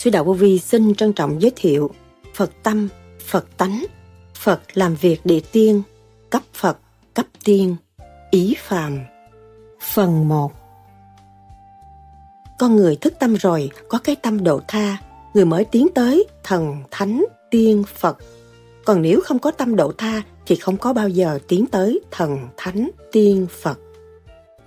Sư Đạo Vô Vi xin trân trọng giới thiệu Phật tâm, Phật tánh, Phật làm việc địa tiên, cấp Phật, cấp tiên, ý phàm. Phần 1 Con người thức tâm rồi, có cái tâm độ tha, người mới tiến tới thần, thánh, tiên, Phật. Còn nếu không có tâm độ tha thì không có bao giờ tiến tới thần, thánh, tiên, Phật.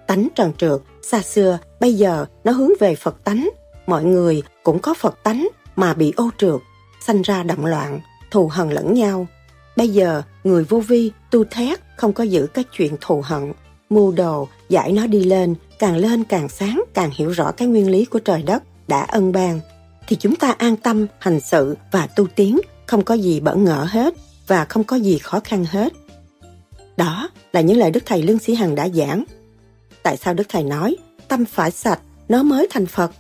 Tánh trần trượt, xa xưa, bây giờ nó hướng về Phật tánh. Mọi người cũng có Phật tánh mà bị ô trượt, sanh ra động loạn, thù hận lẫn nhau. Bây giờ, người vô vi, tu thét, không có giữ cái chuyện thù hận, mưu đồ, giải nó đi lên, càng lên càng sáng, càng hiểu rõ cái nguyên lý của trời đất đã ân ban, thì chúng ta an tâm hành sự và tu tiến, không có gì bỡ ngỡ hết và không có gì khó khăn hết. Đó là những lời Đức Thầy Lương Sĩ Hằng đã giảng. Tại sao Đức Thầy nói, tâm phải sạch, nó mới thành Phật.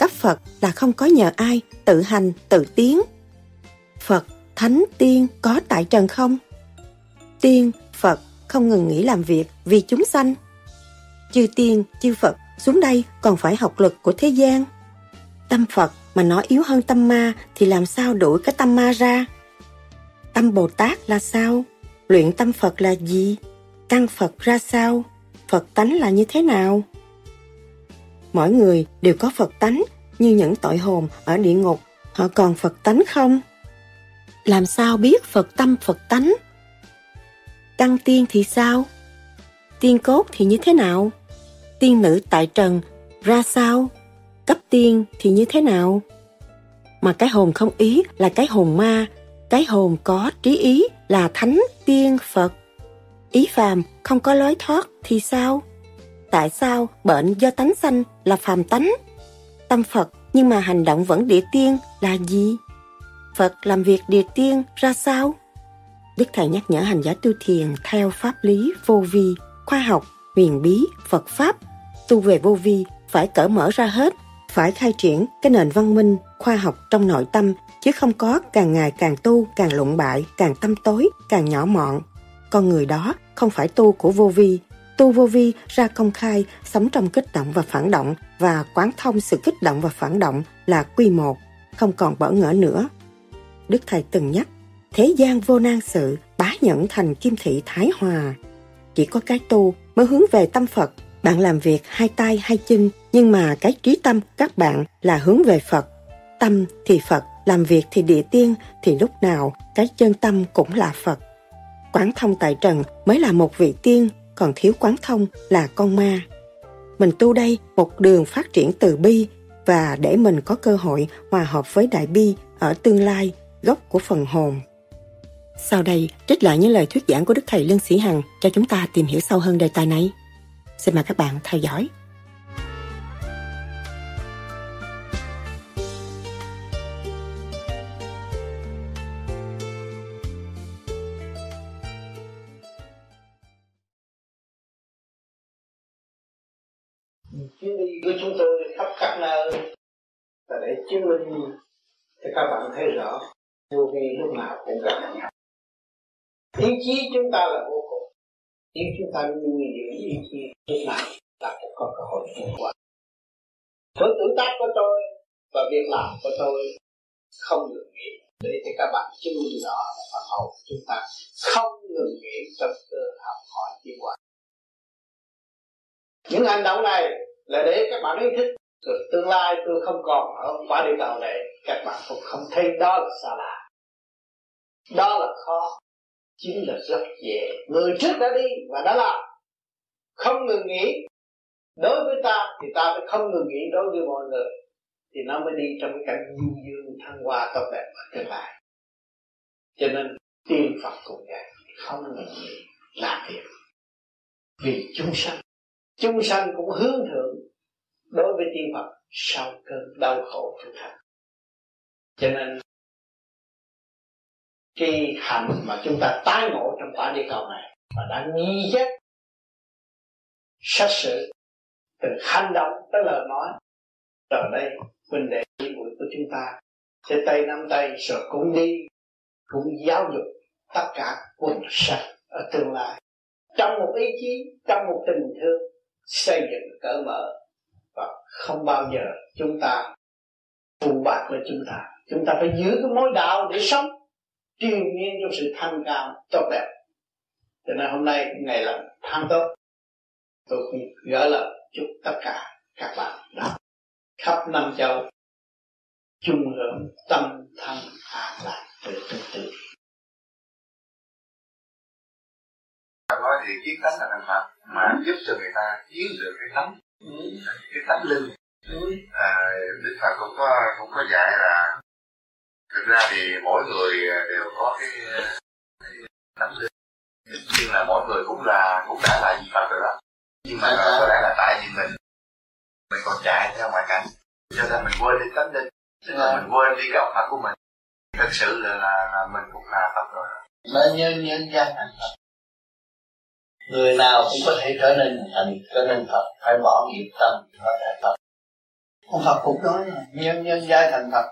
Cấp Phật là không có nhờ ai, tự hành, tự tiến. Phật, Thánh, Tiên có tại trần không? Tiên, Phật không ngừng nghỉ làm việc vì chúng sanh. Chư Tiên, chư Phật xuống đây còn phải học lực của thế gian. Tâm Phật mà nó yếu hơn tâm ma thì làm sao đuổi cái tâm ma ra? Tâm Bồ Tát là sao? Luyện tâm Phật là gì? Căn Phật ra sao? Phật tánh là như thế nào? Mỗi người đều có Phật tánh như những tội hồn ở địa ngục. Họ còn Phật tánh không? Làm sao biết Phật tâm Phật tánh? tăng tiên thì sao? Tiên cốt thì như thế nào? Tiên nữ tại trần ra sao? Cấp tiên thì như thế nào? Mà cái hồn không ý là cái hồn ma, cái hồn có trí ý là thánh tiên Phật. Ý phàm không có lối thoát thì sao? Tại sao bệnh do tánh sanh là phàm tánh? Tâm Phật nhưng mà hành động vẫn địa tiên là gì? Phật làm việc địa tiên ra sao? Đức Thầy nhắc nhở hành giả tu thiền theo pháp lý vô vi, khoa học, huyền bí, Phật Pháp. Tu về vô vi phải cởi mở ra hết, phải khai triển cái nền văn minh, khoa học trong nội tâm, chứ không có càng ngày càng tu, càng lụng bại, càng tâm tối, càng nhỏ mọn. Con người đó không phải tu của vô vi, tu vô vi ra công khai, sống trong kích động và phản động và quán thông sự kích động và phản động là quy một, không còn bỡ ngỡ nữa. Đức Thầy từng nhắc, thế gian vô nan sự, bá nhẫn thành kim thị thái hòa. Chỉ có cái tu mới hướng về tâm Phật, bạn làm việc hai tay hai chân, nhưng mà cái trí tâm các bạn là hướng về Phật. Tâm thì Phật, làm việc thì địa tiên, thì lúc nào cái chân tâm cũng là Phật. Quán thông tại trần mới là một vị tiên, còn thiếu quán thông là con ma. Mình tu đây một đường phát triển từ bi và để mình có cơ hội hòa hợp với đại bi ở tương lai, gốc của phần hồn. Sau đây, trích lại những lời thuyết giảng của Đức Thầy Lương Sĩ Hằng cho chúng ta tìm hiểu sâu hơn đề tài này. Xin mời các bạn theo dõi. Chúng tôi khắp các nơi. Là để chứng minh cho các bạn thấy rõ, vô vi lúc nào cũng gặp nhau. Ý chí chúng ta là vô cùng. Nếu chúng ta nuôi dưỡng ý chí lúc nào ta cũng có cơ hội vượt qua. Với tự tác của tôi và việc làm của tôi không ngừng nghỉ. Để cho các bạn chứng minh rõ và hậu chúng ta không ngừng nghỉ trong cơ học hỏi tiến qua những hành động này là để các bạn ý thức rồi tương lai tôi không còn ở quả địa cầu này, các bạn cũng không thấy đó là xa lạ. Đó là khó, chính là rất dễ. Người trước đã đi và đã làm. Không ngừng nghĩ đối với ta thì ta phải không ngừng nghĩ đối với mọi người, thì nó mới đi trong cái cảnh du dương thăng hoa tốt đẹp ở tương lai. Cho nên, tiên phật cũng vậy không ngừng nghĩ làm việc vì chúng sanh chúng sanh cũng hướng thượng đối với tiên Phật sau cơn đau khổ thực hành cho nên, cái hành mà chúng ta tái ngộ trong quả địa cầu này và đã nghi chết sát sự từ hành động tới lời nói, rồi đây huynh đệ buổi của chúng ta sẽ tay nắm tay rồi cũng đi, cũng giáo dục tất cả quần sạch ở tương lai. Trong một ý chí, trong một tình thương xây dựng cởi mở. Và không bao giờ chúng ta phụ bạc với chúng ta. Chúng ta phải giữ cái mối đạo để sống, truyền nhiên trong sự thanh cao, tốt đẹp. Cho nên hôm nay ngày là tháng tốt, tôi cũng gửi lời chúc tất cả các bạn đã khắp năm châu, chung hưởng tâm thân an lạc từ từ từ. Nói thì kiến tánh là thành Phật mà giúp cho người ta chiếu được cái tánh ừ. cái tánh linh ừ. à, Đức Phật cũng có cũng có dạy là thực ra thì mỗi người đều có cái, cái tánh linh nhưng là mỗi người cũng là cũng đã là gì Phật rồi đó. Nhưng mà dạ. có lẽ là tại vì mình mình còn chạy theo ngoại cảnh. Cho nên mình quên đi tánh linh tức là mình quên đi cái Phật của mình. Thực sự là, là, là mình cũng là Phật rồi nó nhân nhân gian thành Phật người nào cũng có thể trở nên thành, trở nên Phật, phải bỏ nghiệp tâm có thể Phật. Ông Phật cũng nói là nhân nhân giai thành Phật.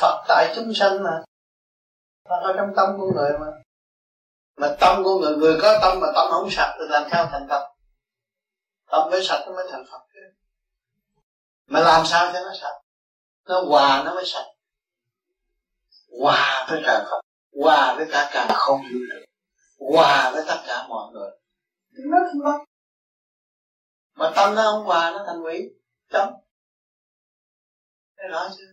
Phật tại chúng sanh mà. Phật ở trong tâm của người mà. Mà tâm của người người có tâm mà tâm không sạch thì làm sao thành Phật? Tâm phải sạch nó mới thành Phật. Mà làm sao cho nó sạch? Nó hòa nó mới sạch. Hòa với cả Phật. Hòa với cả càng không vũ trụ hòa với tất cả mọi người. Nó thành Phật mà tâm nó không hòa nó thành quỷ. Chấm. Thấy rõ chưa?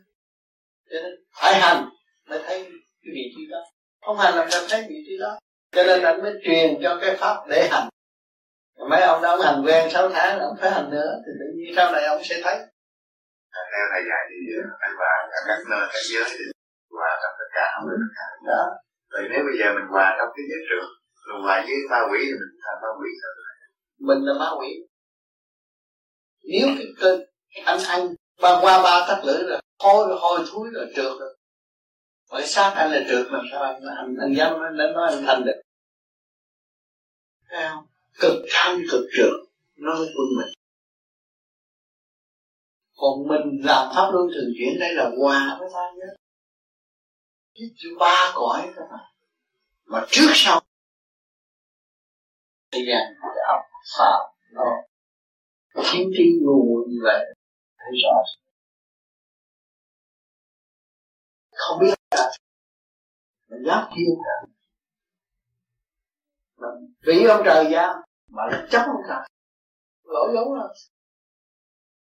Cho nên phải hành mới thấy cái vị trí đó. Không hành làm sao thấy vị trí đó. Cho nên anh mới truyền cho cái pháp để hành. Mấy ông đó ông hành quen 6 tháng ông phải hành nữa thì tự nhiên sau này ông sẽ thấy. Theo thầy dạy thì hòa cả các nơi các giới hòa trong tất cả không tất cả đó rồi nếu bây giờ mình hòa trong cái giới trưởng rồi hòa với ma quỷ thì mình thành ma quỷ sao? Mình là ma quỷ. Nếu cái cơ anh anh ba qua ba tắc lưỡi là hôi hôi thúi rồi trượt rồi. Phải sát anh là trượt làm sao anh anh, anh dám nói, nói anh thành được? Thấy không cực thanh cực trượt nó mới quân mình. Còn mình làm pháp luân thường chuyển đây là hòa với ta nhé thứ ba cõi các bạn mà. Trước sau, Thì gian để học phạm nó chiến trí ngu như vậy, thấy rõ không biết là mình giáp thiên cả mình vị ông trời giam mà nó chấp ông trời lỗi giống là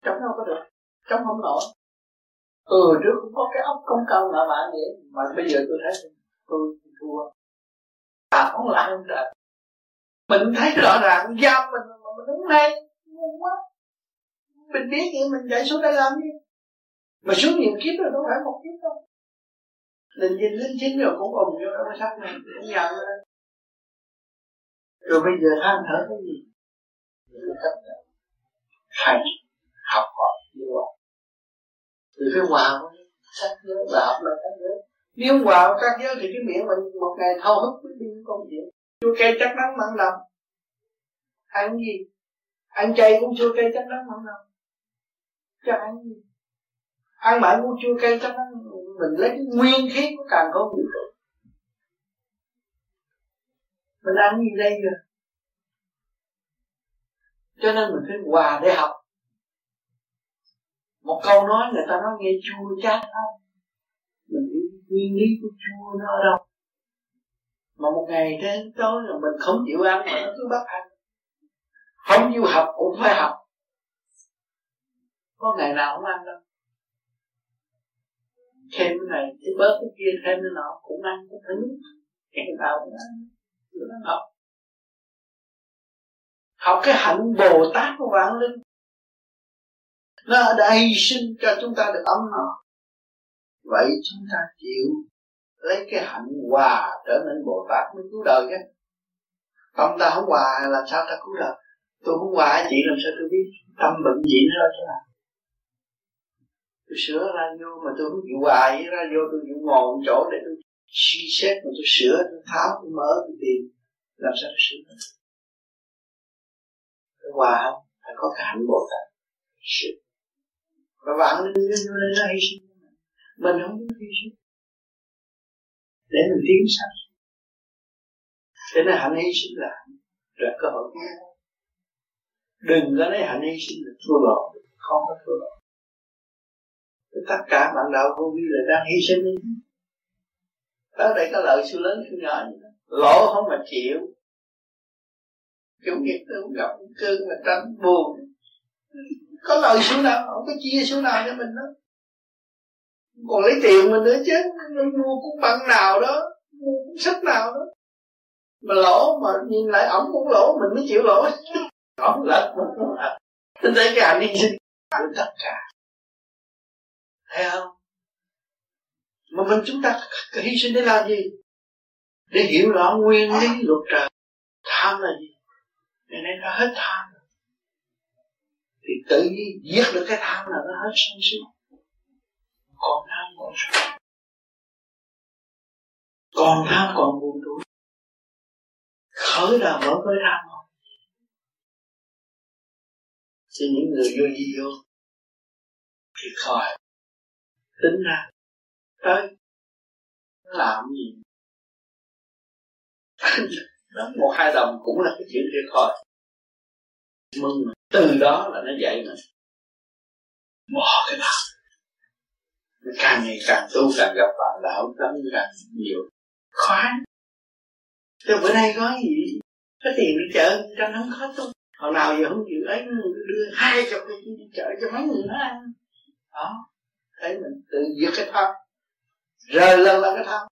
chống đâu có được, chống không nổi ừ trước cũng có cái ốc công cao ngạ mạn vậy mà bây giờ tôi thấy tôi thua. À không là không trời. Mình thấy rõ ràng giam mình mà mình đứng đây, ngu quá. Mình biết vậy, mình chạy xuống đây làm gì? Mà xuống nhiều kiếp rồi, đâu phải một kiếp đâu. Linh dinh linh chính rồi cũng ủng vô nó sắc này cũng giàu rồi rồi bây giờ than thở cái gì? Phải học hỏi thì phải hòa với các giới và học lại các giới nếu hòa với các giới thì cái miệng mình một ngày thâu hút với đi công chuyện chua cây chắc nắng mặn nồng. Ăn gì? Ăn chay cũng chua cây chắc nắng mặn nồng. Cho ăn gì? Ăn mặn cũng chua cây chắc nắng mình lấy cái nguyên khí của càng có vũ trụ mình ăn gì đây rồi cho nên mình phải hòa để học một câu nói người ta nói nghe chua chát không mình hiểu nguyên lý của chua nó ở đâu? Mà một ngày đến tối là mình không chịu ăn mà nó cứ bắt ăn. Không chịu học cũng phải học. Có ngày nào không ăn đâu. Thêm cái này, cái bớt cái kia, thêm cái nọ cũng ăn cũng thứ. Ngày nào cũng ăn nó học. Học cái hạnh bồ tát của vạn linh nó đã hy sinh cho chúng ta được ấm no. Vậy chúng ta chịu lấy cái hạnh hòa trở nên bồ tát mới cứu đời chứ tâm ta không hòa làm sao ta cứu đời? Tôi không hòa chị làm sao tôi biết? Tâm bệnh gì nữa chứ nào tôi sửa ra vô mà tôi không chịu hòa ra vô tôi chịu ngồi một chỗ để tôi suy xét mà tôi sửa, tôi tháo, tôi mở, tôi tìm. Làm sao tôi sửa? Tôi hòa không? Phải có cái hạnh bồ tát. Sửa và bạn linh vô đây nó hy sinh. Mình không biết hy sinh. Để mình tiến sanh cho nên hạnh hy sinh là là cơ hội. Của đừng có lấy hạnh hy sinh là thua lỗ không có thua lỗ tất cả bạn đạo vô vi là đang hy sinh. Đó đây có lợi siêu lớn siêu nhỏ lỗ không mà chịu. Chúng nghiệp tôi gặp cơn mà tránh buồn có lời số nào, không có chia số nào cho mình đó còn lấy tiền mình nữa chứ mua cuốn băng nào đó, mua cuốn sách nào đó. Mà lỗ mà nhìn lại ổng cũng lỗ, mình mới chịu lỗ. Ổng lật mình thế thấy cái hành đi sinh tất cả thấy không? Mà mình chúng ta hy sinh để làm gì? Để hiểu rõ nguyên lý luật trời. Tham là gì? Để nên nó hết tham tự nhiên giết được cái tham là nó hết sân si. Còn tham còn sân còn tham còn buồn tuổi. Khởi là mở với tham không? Cho những người vô di vô. Thì khỏi. Tính ra, tới làm gì? Một hai đồng cũng là cái chuyện thiệt thôi mừng từ đó là nó dạy mình. Bỏ cái đó. Càng ngày càng tu, càng gặp bạn đạo càng càng nhiều. Khoái cho bữa nay có gì? Có tiền đi chợ cho nó không khó tu. Hồi nào giờ không chịu ấy đưa hai chục cái đi chợ cho mấy người nó ăn. Đó. Thấy mình tự giết cái thân Rời lần là cái thân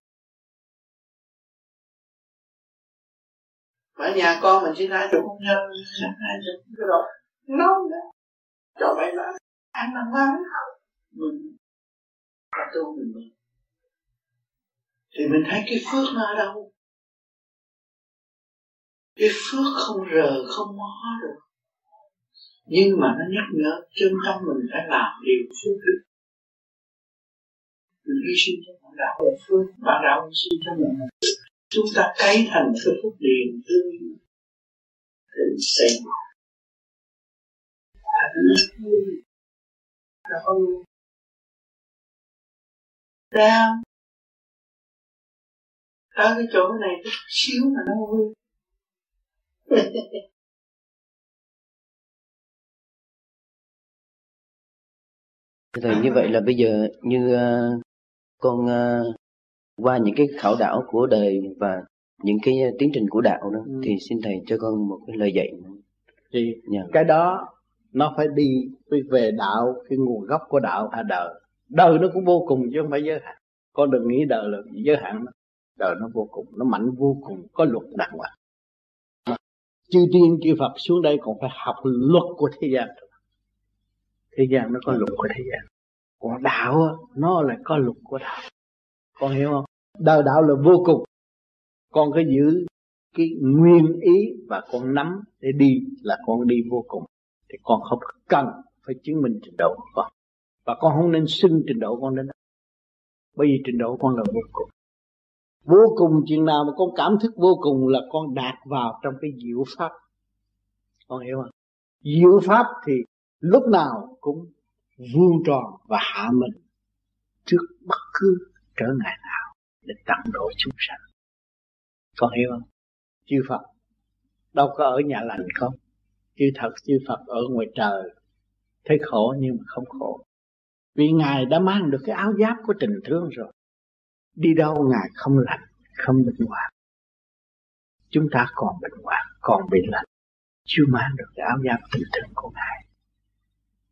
Mà nhà con mình sinh ra chục không nhân hai chục cái rồi. Nấu nữa Cho mấy bạn Ăn làm không Mình. Ta tu mình mình Thì mình thấy cái phước nó ở đâu? Cái phước không rờ, không mó được. Nhưng mà nó nhắc nhở chân tâm mình phải làm điều phước đức. Mình hy sinh cho bạn đạo là phước. Bạn đạo hy sinh cho mình chúng ta cấy thành cái phước điền tươi. Để xây ra tới cái chỗ này chút xíu mà nó vui Thầy như vậy là bây giờ như uh, con uh, qua những cái khảo đảo của đời và những cái tiến trình của đạo đó ừ. thì xin thầy cho con một cái lời dạy. Thì dạ. cái đó nó phải đi về đạo cái nguồn gốc của đạo là đời. Đời nó cũng vô cùng chứ không phải giới hạn. Con đừng nghĩ đời là giới hạn. Đời nó vô cùng, nó mạnh vô cùng, có luật đàng hoàng. Chư tiên chư Phật xuống đây còn phải học luật của thế gian. Thế gian nó có luật của thế gian. Còn đạo nó lại có luật của đạo. Con hiểu không? Đời đạo là vô cùng. Con cứ giữ cái nguyên ý và con nắm để đi là con đi vô cùng thì con không cần phải chứng minh trình độ của con. Và con không nên xưng trình độ, con đến bởi vì trình độ con là vô cùng. Vô cùng chuyện nào mà con cảm thức vô cùng là con đạt vào trong cái diệu pháp. Con hiểu không? Diệu pháp thì lúc nào cũng vuông tròn và hạ mình trước bất cứ trở ngại nào để tận độ chúng sanh. Con hiểu không? Chư Phật, đâu có ở nhà lành không? Chư thật chư Phật ở ngoài trời, thấy khổ nhưng mà không khổ. Vì ngài đã mang được cái áo giáp của tình thương rồi. Đi đâu ngài không lạnh không bệnh hoạn. Chúng ta còn bệnh hoạn, còn bị lạnh chưa mang được cái áo giáp tình thương của ngài.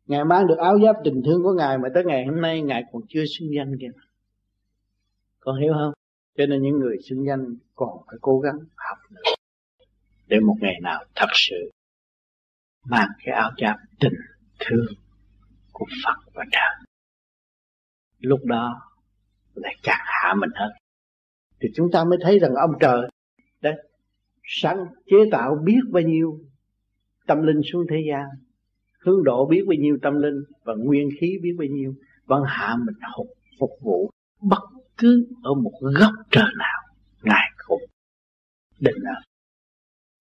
Ngài mang được áo giáp tình thương của ngài mà tới ngày hôm nay ngài còn chưa xưng danh kìa. Con hiểu không? Cho nên những người xưng danh còn phải cố gắng học nữa để một ngày nào thật sự mang cái áo giáp tình thương của Phật và trời lúc đó lại càng hạ mình hơn. Thì chúng ta mới thấy rằng ông trời đấy sáng chế tạo biết bao nhiêu tâm linh xuống thế gian, hướng độ biết bao nhiêu tâm linh và nguyên khí biết bao nhiêu, vẫn hạ mình phục phục vụ bất cứ ở một góc trời nào, ngài cũng định ở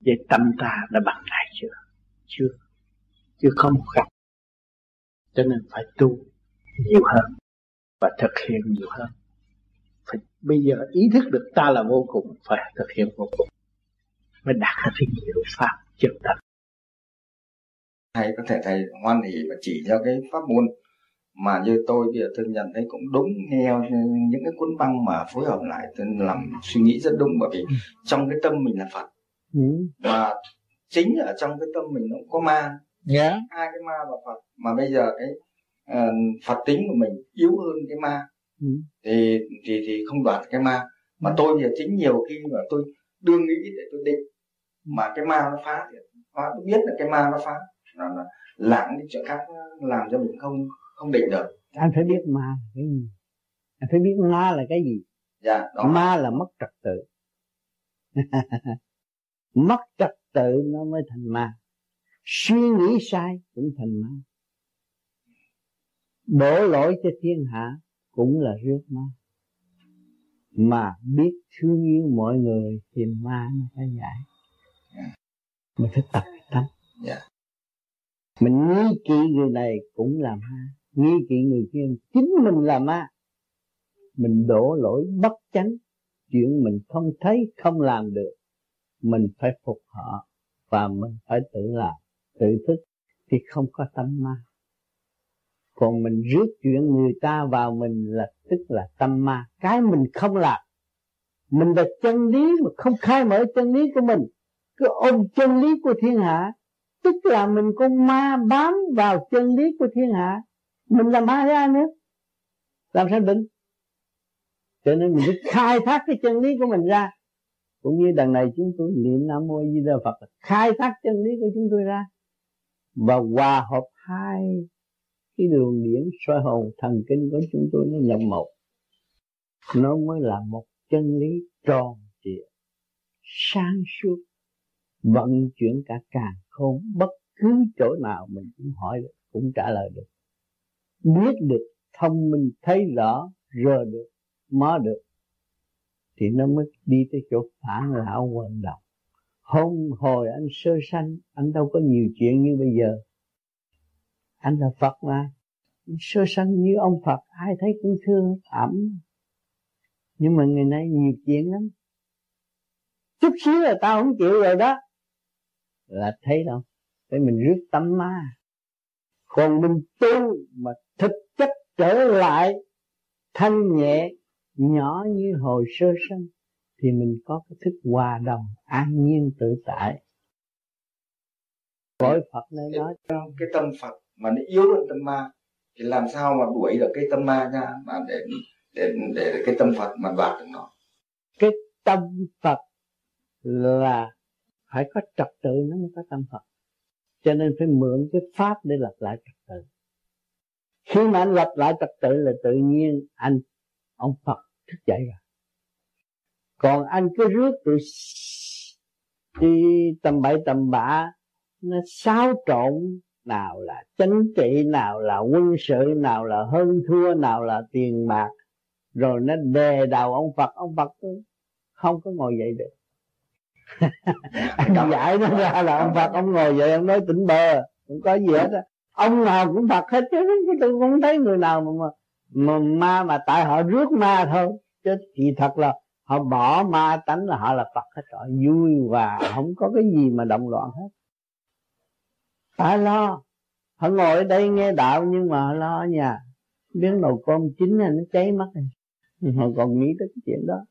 vậy tâm ta đã bằng ngài chưa? Chưa chưa có một góc cho nên phải tu nhiều hơn và thực hiện nhiều hơn. Phải bây giờ ý thức được ta là vô cùng phải thực hiện vô cùng. Mới đạt được cái diệu pháp chân thật. Thầy có thể thầy hoan hỷ và chỉ cho cái pháp môn mà như tôi bây giờ tôi nhận thấy cũng đúng theo những cái cuốn băng mà phối hợp lại. Tôi làm suy nghĩ rất đúng bởi vì ừ. trong cái tâm mình là Phật. Ừ. chính ở trong cái tâm mình nó cũng có ma yeah. Dạ. hai cái ma và Phật mà bây giờ cái uh, Phật tính của mình yếu hơn cái ma ừ. thì thì thì không đoạt cái ma mà ừ. tôi thì chính nhiều khi mà tôi đương nghĩ để tôi định mà cái ma nó phá thì tôi biết là cái ma nó phá nó, nó lãng đi chỗ khác làm cho mình không không định được anh phải biết ma là cái gì anh phải biết ma là cái gì dạ, đó. ma là mất trật tự mất trật tự nó mới thành ma. Suy nghĩ sai cũng thành ma. Đổ lỗi cho thiên hạ cũng là rước ma. Mà biết thương yêu mọi người thì ma nó phải giải. Yeah. mình phải tập tâm. Yeah. mình nghi kỵ người này cũng là ma. Nghi kỵ người kia chính mình là ma. Mình đổ lỗi bất chánh chuyện mình không thấy không làm được mình phải phục họ và mình phải tự làm, tự thức thì không có tâm ma. Còn mình rước chuyện người ta vào mình là, tức là tâm ma. Cái mình không làm, mình là chân lý mà không khai mở chân lý của mình. Cứ ôm chân lý của thiên hạ, tức là mình con ma bám vào chân lý của thiên hạ. Mình là ma ra nữa? Làm sao định cho nên mình phải khai thác cái chân lý của mình ra cũng như đằng này chúng tôi niệm nam mô di đà phật, khai thác chân lý của chúng tôi ra và hòa hợp hai cái đường điển soi hồn thần kinh của chúng tôi nó nhập một nó mới là một chân lý tròn trịa, sáng suốt, vận chuyển cả càng không bất cứ chỗ nào mình cũng hỏi được, cũng trả lời được. Biết được, thông minh, thấy rõ, rờ được, mó được thì nó mới đi tới chỗ phản lão vận động hôm hồi anh sơ sanh, anh đâu có nhiều chuyện như bây giờ. Anh là Phật mà. Sơ sanh như ông Phật, ai thấy cũng thương ẩm. Nhưng mà ngày nay nhiều chuyện lắm. Chút xíu là tao không chịu rồi đó. Là thấy đâu. Để mình rước tâm ma. Còn mình tu mà thực chất trở lại, thanh nhẹ nhỏ như hồi sơ sanh thì mình có cái thức hòa đồng an nhiên tự tại. Cõi Phật nơi nói cho cái tâm Phật mà nó yếu hơn tâm ma thì làm sao mà đuổi được cái tâm ma ra mà để để để cái tâm Phật mà đoạt được nó? Cái tâm Phật là phải có trật tự nó mới có tâm Phật. Cho nên phải mượn cái pháp để lập lại trật tự. Khi mà anh lập lại trật tự là tự nhiên anh ông Phật thức dậy rồi. Còn anh cứ rước tụi đi tầm bậy tầm bạ nó xáo trộn nào là chính trị nào là quân sự nào là hơn thua nào là tiền bạc rồi nó đề đầu ông Phật. Ông Phật không có ngồi dậy được. Anh giải nó ra là ông Phật ông ngồi dậy ông nói tỉnh bơ không có gì hết á. Ông nào cũng Phật hết chứ tôi không thấy người nào mà mà ma mà tại họ rước ma thôi chứ kỳ thật là họ bỏ ma tánh là họ là Phật hết rồi. Vui và không có cái gì mà động loạn hết. Phải lo. Họ ngồi ở đây nghe đạo nhưng mà lo nhà miếng nồi cơm chín này nó cháy mắt này họ còn nghĩ tới cái chuyện đó.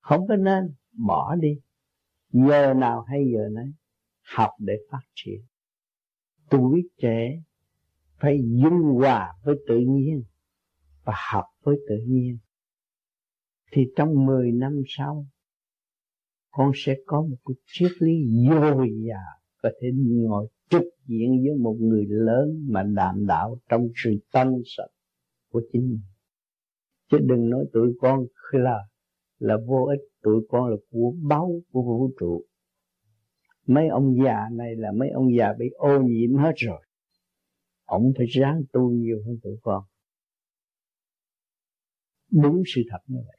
Không có nên bỏ đi. Giờ nào hay giờ nấy học để phát triển. Tuổi trẻ phải dung hòa với tự nhiên và học với tự nhiên. Thì trong 10 năm sau, con sẽ có một cái triết lý dồi dào, có thể ngồi trực diện với một người lớn mà đàm đạo trong sự tâm sạch của chính mình. Chứ đừng nói tụi con là là vô ích, tụi con là của báu, của vũ trụ. Mấy ông già này là mấy ông già bị ô nhiễm hết rồi ông phải ráng tu nhiều hơn tụi con. Đúng sự thật như vậy.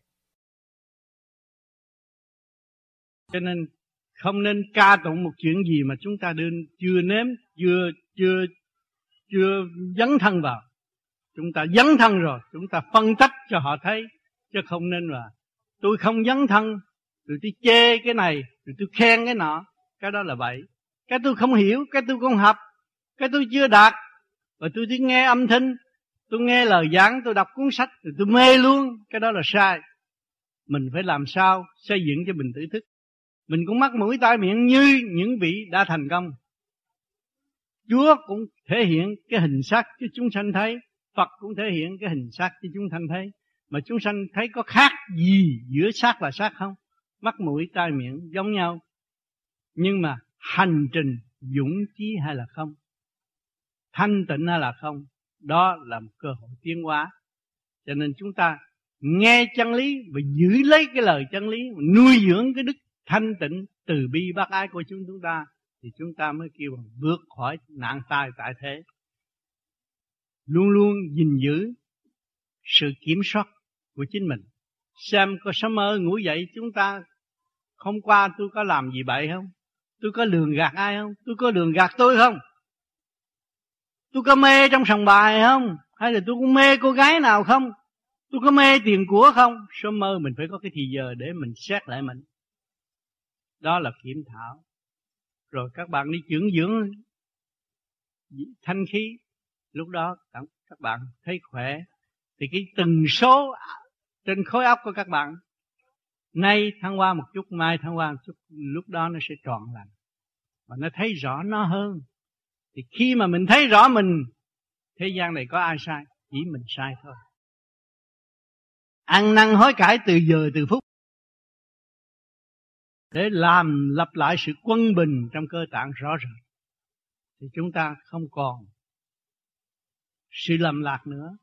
Cho nên không nên ca tụng một chuyện gì mà chúng ta đương chưa nếm, chưa chưa chưa dấn thân vào. Chúng ta dấn thân rồi, chúng ta phân tích cho họ thấy, chứ không nên là tôi không dấn thân rồi tôi chê cái này rồi tôi khen cái nọ. Cái đó là vậy cái tôi không hiểu, cái tôi không học cái tôi chưa đạt và tôi thích nghe âm thanh, tôi nghe lời giảng, tôi đọc cuốn sách rồi tôi mê luôn. Cái đó là sai. Mình phải làm sao xây dựng cho mình tự thức. Mình cũng mắc mũi tai miệng như những vị đã thành công. Chúa cũng thể hiện cái hình sắc cho chúng sanh thấy. Phật cũng thể hiện cái hình sắc cho chúng sanh thấy. Mà chúng sanh thấy có khác gì giữa xác và xác không? Mắt mũi tai miệng giống nhau. Nhưng mà hành trình dũng chí hay là không? Thanh tịnh hay là không. Đó là một cơ hội tiến hóa. Cho nên chúng ta nghe chân lý Và giữ lấy cái lời chân lý, Nuôi dưỡng cái đức thanh tịnh từ bi bác ái của chúng chúng ta, thì chúng ta mới kêu bằng vượt khỏi nạn tai tại thế. Luôn luôn gìn giữ sự kiểm soát của chính mình. Xem có sớm mơ ngủ dậy chúng ta, hôm qua tôi có làm gì bậy không? Tôi có lường gạt ai không? Tôi có lường gạt tôi không? Tôi có mê trong sòng bài không? Hay là tôi cũng mê cô gái nào không? Tôi có mê tiền của không? Sớm mơ mình phải có cái thì giờ để mình xét lại mình. Đó là kiểm thảo. Rồi các bạn đi dưỡng dưỡng thanh khí. Lúc đó các bạn thấy khỏe. Thì cái từng số trên khối óc của các bạn, nay thăng qua một chút, mai thăng qua một chút, lúc đó nó sẽ tròn lành. Và nó thấy rõ nó hơn thì khi mà mình thấy rõ mình, thế gian này có ai sai? Chỉ mình sai thôi. Ăn năn hối cải từ giờ, từ phút. Để làm lập lại sự quân bình trong cơ tạng rõ rệt thì chúng ta không còn sự lầm lạc nữa.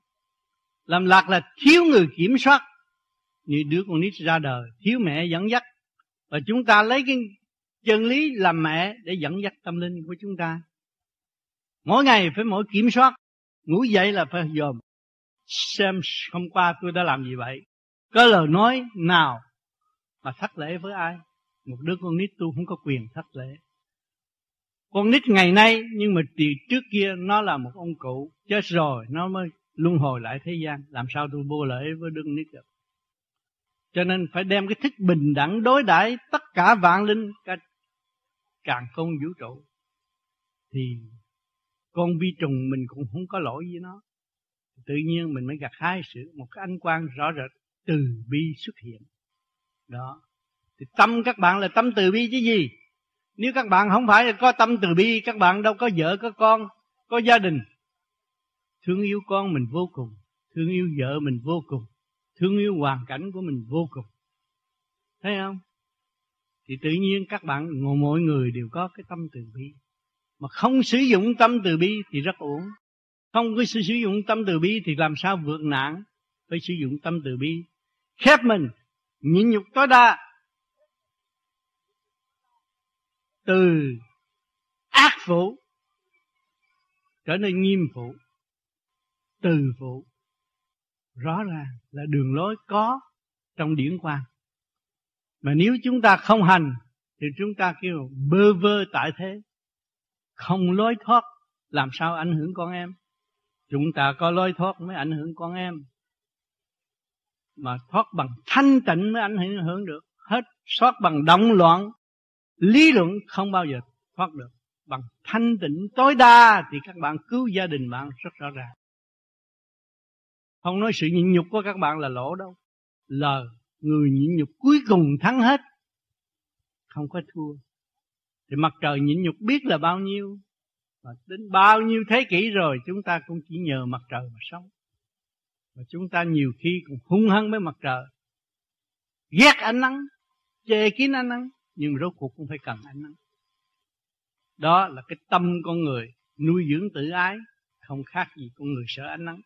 Lầm lạc là thiếu người kiểm soát. Như đứa con nít ra đời, thiếu mẹ dẫn dắt. Và chúng ta lấy cái chân lý làm mẹ để dẫn dắt tâm linh của chúng ta mỗi ngày phải mỗi kiểm soát. Ngủ dậy là phải dòm. Xem hôm qua tôi đã làm gì vậy? Có lời nói nào mà thất lễ với ai? Một đứa con nít tôi không có quyền thất lễ. Con nít ngày nay, nhưng mà từ trước kia nó là một ông cụ. Chết rồi, nó mới luân hồi lại thế gian. Làm sao tôi vô lễ với đứa con nít được? Cho nên phải đem cái thức bình đẳng đối đãi tất cả vạn linh, cả càng không vũ trụ. Thì con vi trùng mình cũng không có lỗi với nó. Tự nhiên mình mới gặt hai sự, một cái ánh quang rõ rệt từ bi xuất hiện. Đó. Thì tâm các bạn là tâm từ bi chứ gì? Nếu các bạn không phải là có tâm từ bi, các bạn đâu có vợ, có con, có gia đình. Thương yêu con mình vô cùng, thương yêu vợ mình vô cùng, thương yêu hoàn cảnh của mình vô cùng. Thấy không? Thì tự nhiên các bạn mọi người đều có cái tâm từ bi mà không sử dụng tâm từ bi thì rất ổn không có sử dụng tâm từ bi thì làm sao vượt nạn phải sử dụng tâm từ bi? Khép mình, nhịn nhục tối đa. Từ ác phụ trở nên nghiêm phụ. Từ phụ rõ ràng là đường lối có trong điển quan mà nếu chúng ta không hành thì chúng ta kêu bơ vơ tại thế không lối thoát, làm sao ảnh hưởng con em? Chúng ta có lối thoát mới ảnh hưởng con em. Mà thoát bằng thanh tịnh mới ảnh hưởng được. Hết thoát bằng động loạn, lý luận không bao giờ thoát được. Bằng thanh tịnh tối đa thì các bạn cứu gia đình bạn rất rõ ràng. Không nói sự nhịn nhục của các bạn là lỗ đâu. Là người nhịn nhục cuối cùng thắng hết, không có thua thì mặt trời nhịn nhục biết là bao nhiêu, và đến bao nhiêu thế kỷ rồi chúng ta cũng chỉ nhờ mặt trời mà sống. Và chúng ta nhiều khi cũng hung hăng với mặt trời. Ghét ánh nắng, chê kín ánh nắng, nhưng rốt cuộc cũng phải cần ánh nắng. Đó là cái tâm con người nuôi dưỡng tự ái, không khác gì con người sợ ánh nắng.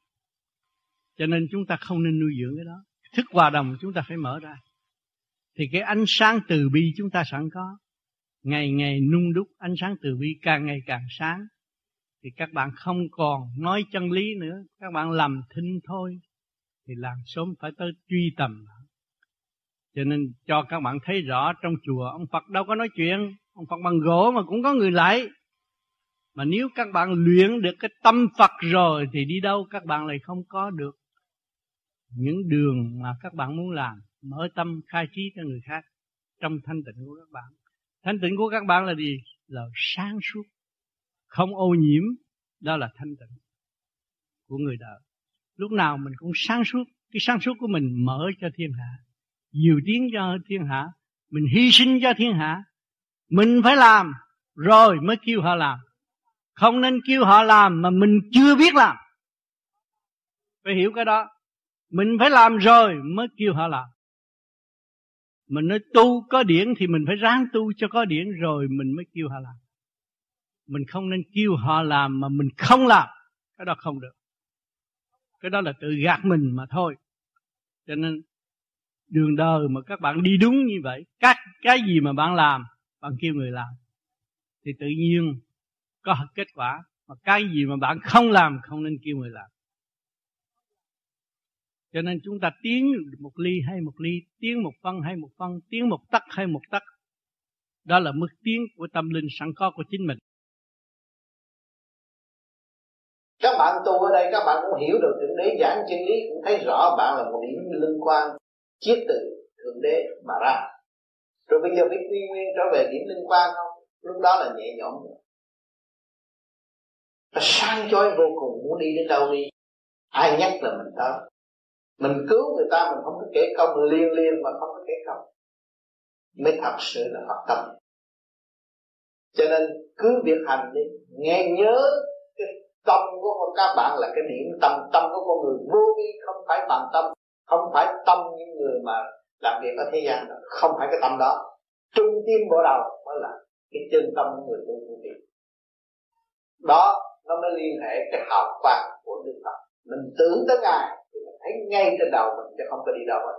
Cho nên chúng ta không nên nuôi dưỡng cái đó. Thức hòa đồng chúng ta phải mở ra. Thì cái ánh sáng từ bi chúng ta sẵn có ngày ngày nung đúc ánh sáng từ bi, càng ngày càng sáng, thì các bạn không còn nói chân lý nữa, các bạn làm thinh thôi, thì làm sớm phải tới truy tầm. Cho nên cho các bạn thấy rõ trong chùa, ông Phật đâu có nói chuyện, ông Phật bằng gỗ mà cũng có người lại. Mà nếu các bạn luyện được cái tâm Phật rồi thì đi đâu các bạn lại không có được những đường mà các bạn muốn làm. Mở tâm khai trí cho người khác trong thanh tịnh của các bạn thanh tịnh của các bạn là gì? Là sáng suốt, không ô nhiễm, đó là thanh tịnh của người đời lúc nào mình cũng sáng suốt, cái sáng suốt của mình mở cho thiên hạ, nhiều tiếng cho thiên hạ, mình hy sinh cho thiên hạ. Mình phải làm, rồi mới kêu họ làm. Không nên kêu họ làm mà mình chưa biết làm. Phải hiểu cái đó. Mình phải làm rồi mới kêu họ làm mình nói tu có điển thì mình phải ráng tu cho có điển rồi mình mới kêu họ làm. Mình không nên kêu họ làm mà mình không làm. Cái đó không được. Cái đó là tự gạt mình mà thôi. Cho nên, đường đời mà các bạn đi đúng như vậy, các cái gì mà bạn làm, bạn kêu người làm, thì tự nhiên có kết quả. Mà cái gì mà bạn không làm, không nên kêu người làm cho nên chúng ta tiến một ly hay một ly, tiến một phân hay một phân, tiến một tấc hay một tấc đó là mức tiến của tâm linh sẵn có của chính mình. Các bạn tu ở đây, các bạn cũng hiểu được thượng đế giảng chân lý, cũng thấy rõ bạn là một điểm liên quan, chiết từ thượng đế mà ra. Rồi bây giờ biết quy nguyên trở về điểm liên quan không? Lúc đó là nhẹ nhõm. Nó sang chói vô cùng, muốn đi đến đâu đi? Ai nhắc là mình tới? Mình cứu người ta mình không có kể công liên liên mà không có kể công. Mới thật sự là Phật tâm. Cho nên cứ việc hành đi, nghe nhớ cái tâm của các bạn là cái điểm tâm tâm của con người. Vô vi không phải bằng tâm, không phải tâm những người mà làm việc ở thế gian đó. không phải cái tâm đó. Trung tim bộ đầu mới là cái chân tâm của người tu vô vi. Đó, nó mới liên hệ cái hào quang của đức phật. Mình tưởng tới ngài thấy ngay trên đầu mình chứ không có đi đâu hết.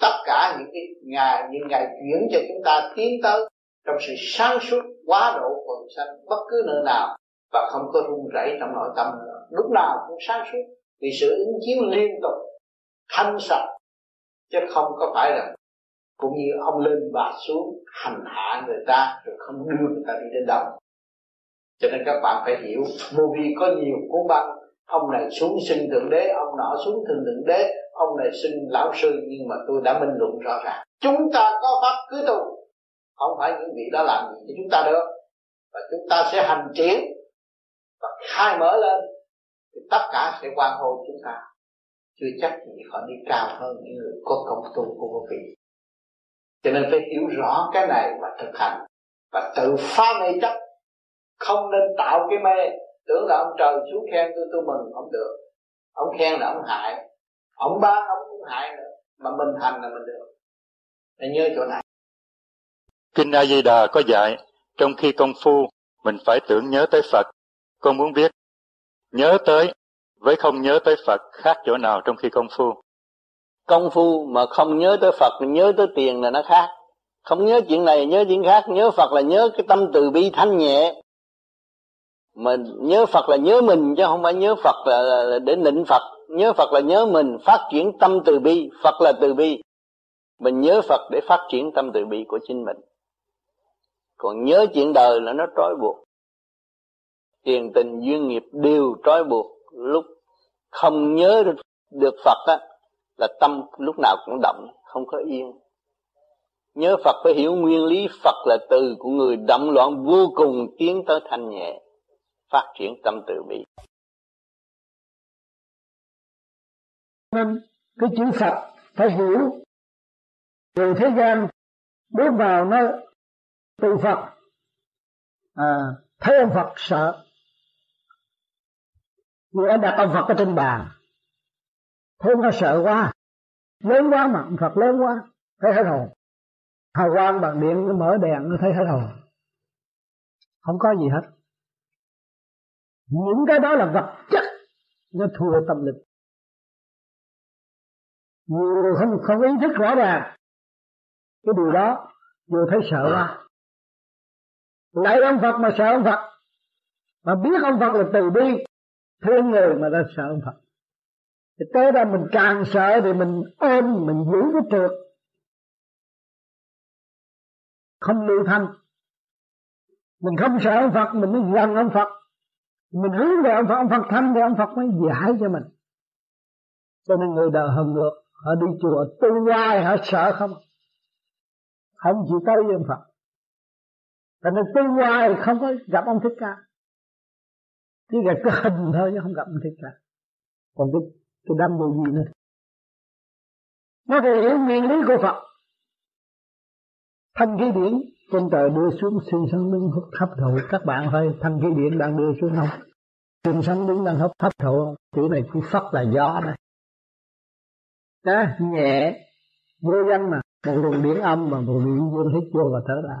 Tất cả những cái ngày, những ngày chuyển cho chúng ta tiến tới trong sự sáng suốt quá độ quần sanh bất cứ nơi nào và không có run rẩy trong nội tâm nữa. Lúc nào cũng sáng suốt vì sự ứng chiếu liên tục, thanh sạch, chứ không có phải là cũng như ông lên và xuống hành hạ người ta rồi không đưa người ta đi đến đâu. Cho nên các bạn phải hiểu movie có nhiều cuốn băng ông này xuống sinh thượng đế, ông nọ xuống thượng thượng đế, ông này sinh lão sư, nhưng mà tôi đã minh luận rõ ràng. Chúng ta có pháp cứ tu, không phải những vị đó làm gì cho chúng ta được. Và chúng ta sẽ hành triển và khai mở lên, thì tất cả sẽ quan hô chúng ta. Chưa chắc gì họ đi cao hơn những người có công tu của vô vị cho nên phải hiểu rõ cái này và thực hành. Và tự phá mê chấp, không nên tạo cái mê tưởng là ông trời xuống khen tôi tôi mừng không được. Ông khen là ông hại. Ông ban ông cũng hại nữa mà mình hành là mình được. Để nhớ chỗ này. Kinh a di đà có dạy trong khi công phu mình phải tưởng nhớ tới phật. Con muốn biết nhớ tới với không nhớ tới phật khác chỗ nào trong khi công phu? Công phu mà không nhớ tới phật nhớ tới tiền là nó khác. Không nhớ chuyện này nhớ chuyện khác nhớ phật là nhớ cái tâm từ bi thanh nhẹ mà nhớ Phật là nhớ mình chứ không phải nhớ Phật là, là để nịnh Phật. Nhớ Phật là nhớ mình phát triển tâm từ bi. Phật là từ bi. Mình nhớ Phật để phát triển tâm từ bi của chính mình. Còn nhớ chuyện đời là nó trói buộc. Tiền tình duyên nghiệp đều trói buộc. Lúc không nhớ được Phật á là tâm lúc nào cũng động không có yên. Nhớ Phật phải hiểu nguyên lý Phật là từ của người động loạn vô cùng tiến tới thanh nhẹ phát triển tâm từ bi. Nên cái chữ Phật phải hiểu. Từ thế gian bước vào nó từ Phật à, thấy ông Phật sợ. Người anh đặt ông Phật ở trên bàn. Thấy nó sợ quá. Lớn quá mà ông Phật lớn quá thấy hết hồn hào quang bằng điện nó mở đèn nó thấy hết hồn không có gì hết những cái đó là vật chất nó thua tâm linh nhiều người không không ý thức rõ ràng. Cái điều đó vừa thấy sợ quá. Lại ông Phật mà sợ ông Phật. Mà biết ông Phật là từ bi, thương người mà ta sợ ông Phật. Thì tới ra mình càng sợ thì mình ôm, mình giữ cái trượt. Không lưu thanh. Mình không sợ ông Phật, mình mới gần ông Phật mình hướng về ông Phật ông Phật thăm thì ông Phật mới giải cho mình. Cho nên người đời hầm ngược họ đi chùa tu hoài họ sợ không? Không chịu tới với ông Phật. Cho nên tu hoài không có gặp ông Thích Ca. Chỉ là cái hình thôi chứ không gặp ông thích ca, còn cái cái đâm đồ gì nữa? Nó phải hiểu nguyên lý của Phật. Thanh khí điển trên trời đưa xuống sinh sân đứng hấp hấp thụ các bạn thấy thân khí điện đang đưa xuống không? Sinh sân đứng đang hấp hấp thụ chữ này chữ phất là gió đây đó, nhẹ. Vô danh mà. Một luồng điện âm mà một luồng dương hít vô và thở ra.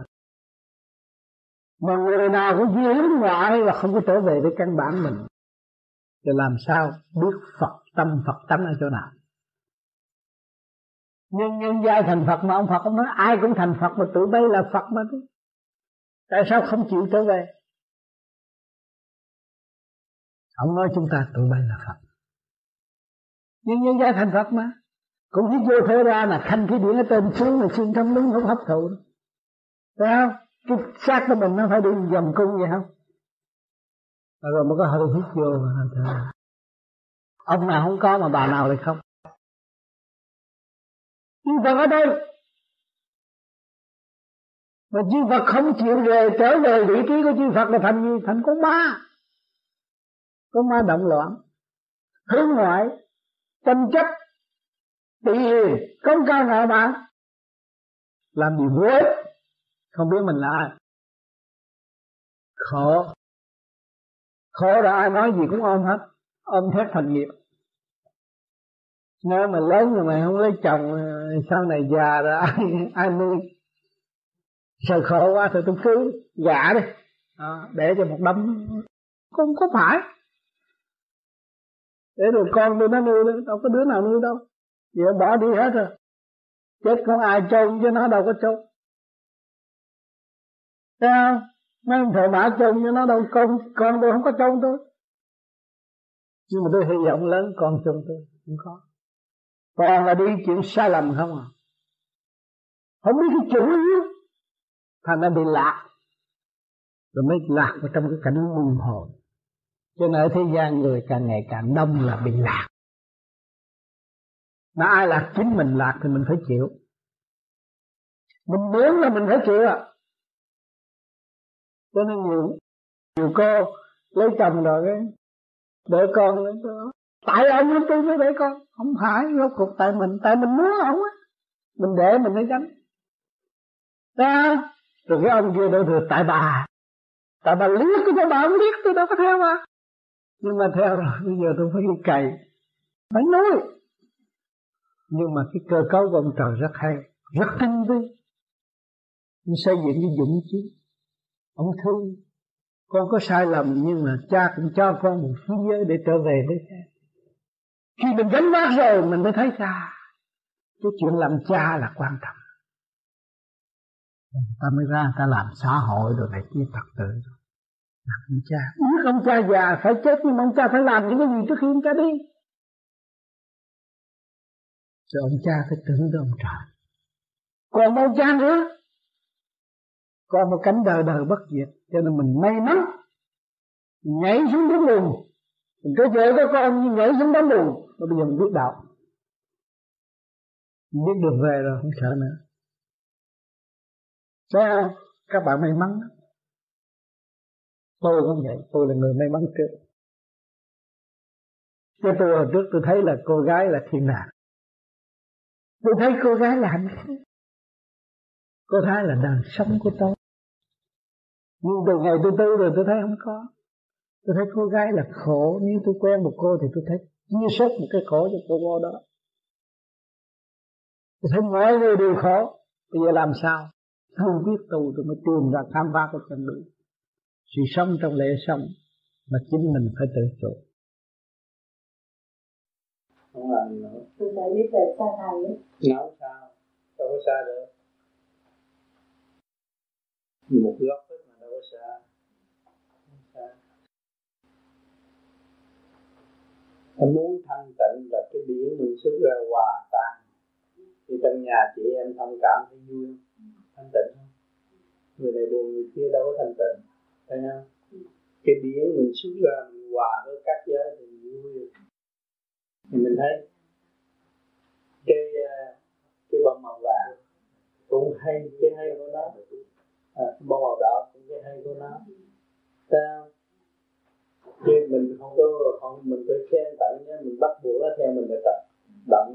Mà người nào cũng duy hướng ngoại và không có trở về với căn bản mình. Thì làm sao? Biết Phật tâm, Phật tánh ở chỗ nào? Nhưng nhân giai thành Phật mà ông Phật ông nói, ai cũng thành Phật mà tự bay là Phật mà chứ tại sao không chịu trở về? Ông nói chúng ta tự bay là Phật. Nhưng nhân giai thành Phật mà. Cũng hít vô thở ra là thanh cái điển ở trên xuống là xuyên thấm đúng không hấp thụ. Phải không? Cái xác của mình nó phải đi vòng cung vậy không? Rồi mới có hơi hít vô mà thở ông nào không có mà bà nào lại không chư Phật ở đây mà chư Phật không chịu về trở về vị trí của chư Phật là thành gì? Thành con ma. Con ma động loạn, hướng ngoại, tranh chấp, bị hiền công cao ngạo mạn, làm gì vô không biết mình là ai. Khổ. Khổ là ai nói gì cũng ôm hết, ôm thét thành nghiệp nếu mà lớn rồi mày không lấy chồng à, sau này già rồi ai ai nuôi? Sợ khổ quá thì tôi cứ gả đi. À, để cho một đấm. Không có phải. Để rồi con tôi nó nuôi đâu có đứa nào nuôi đâu. Giờ bỏ đi hết rồi. Chết không ai trông chứ nó đâu có trông thấy không? Mấy ông thợ mã trông cho nó đâu con con tôi không có trông tôi. Nhưng mà tôi hy vọng lớn con trông tôi. Không có toàn là đi chuyện sai lầm không à không biết cái chủ yếu thành ra bị lạc. Rồi mới lạc vào trong cái cảnh luân hồi cho nên ở thế gian người càng ngày càng đông là bị lạc. Mà ai lạc chính mình lạc thì mình phải chịu. Mình muốn là mình phải chịu à cho nên nhiều nhiều cô lấy chồng rồi cái để con tại ông tôi mới để con. Không phải rốt cuộc tại mình. Tại mình muốn ông á. Mình để mình mới gánh ra rồi cái ông kia đâu được, tại bà. Tại bà liếc tôi bà không biết, tôi đâu có theo mà nhưng mà theo rồi, bây giờ tôi phải đi cày. Phải nuôi. Nhưng mà cái cơ cấu của ông trời rất hay, rất tinh vi. Ông xây dựng cái dũng chí. Ông thương. Con có sai lầm, nhưng mà cha cũng cho con một thế giới để trở về với cha khi mình gánh vác rồi, mình mới thấy ra, cái chuyện làm cha là quan trọng. Ta mới ra, ta làm xã hội rồi này kia thật tự làm cha. Biết ông cha già phải chết, nhưng mà ông cha phải làm những cái gì trước khi ông cha đi? Rồi ông cha phải tưởng tới ông trời. Còn ông cha nữa? Còn một cánh đời đời bất diệt, cho nên mình may mắn, nhảy xuống đúng luôn mình có vợ có con nhưng nhảy xuống đám lùn mà bây giờ mình biết đạo. Mình biết được về rồi, không sợ nữa. Thế các bạn may mắn. Tôi cũng vậy, tôi là người may mắn trước. Cho tôi hồi trước tôi thấy là cô gái là thiên đàng tôi thấy cô gái là hạnh phúc. Cô thấy là đời sống của tôi. Nhưng từ ngày tôi tu rồi tôi thấy không có tôi thấy cô gái là khổ nếu tôi quen một cô thì tôi thấy chia sớt một cái khổ cho cô cô đó. Tôi thấy mọi người đều khổ. Bây giờ làm sao? Không biết tu tôi mới tìm ra khám phá cái chân lý sự sống trong lễ sống mà chính mình phải tự chủ. Không làm nữa. Tôi phải biết về xa thầy nói sao? Đâu có xa được. Một góc hết mà đâu có xa xa Tôi muốn thanh tịnh là cái biển mình xuất ra hòa tan. Thì trong nhà chị em thông cảm thấy vui không? Thanh tịnh không? Người này buồn người kia đâu có thanh tịnh. Thấy không? Cái biển mình xuất ra mình hòa với các giới thì vui. Thì mình thấy cái cái bông màu vàng cũng hay cái hay của nó. À, bông màu đỏ cũng cái hay của nó. Sao chứ mình không có, không, mình phải khen tặng nhé, mình bắt buộc nó theo mình để tập động.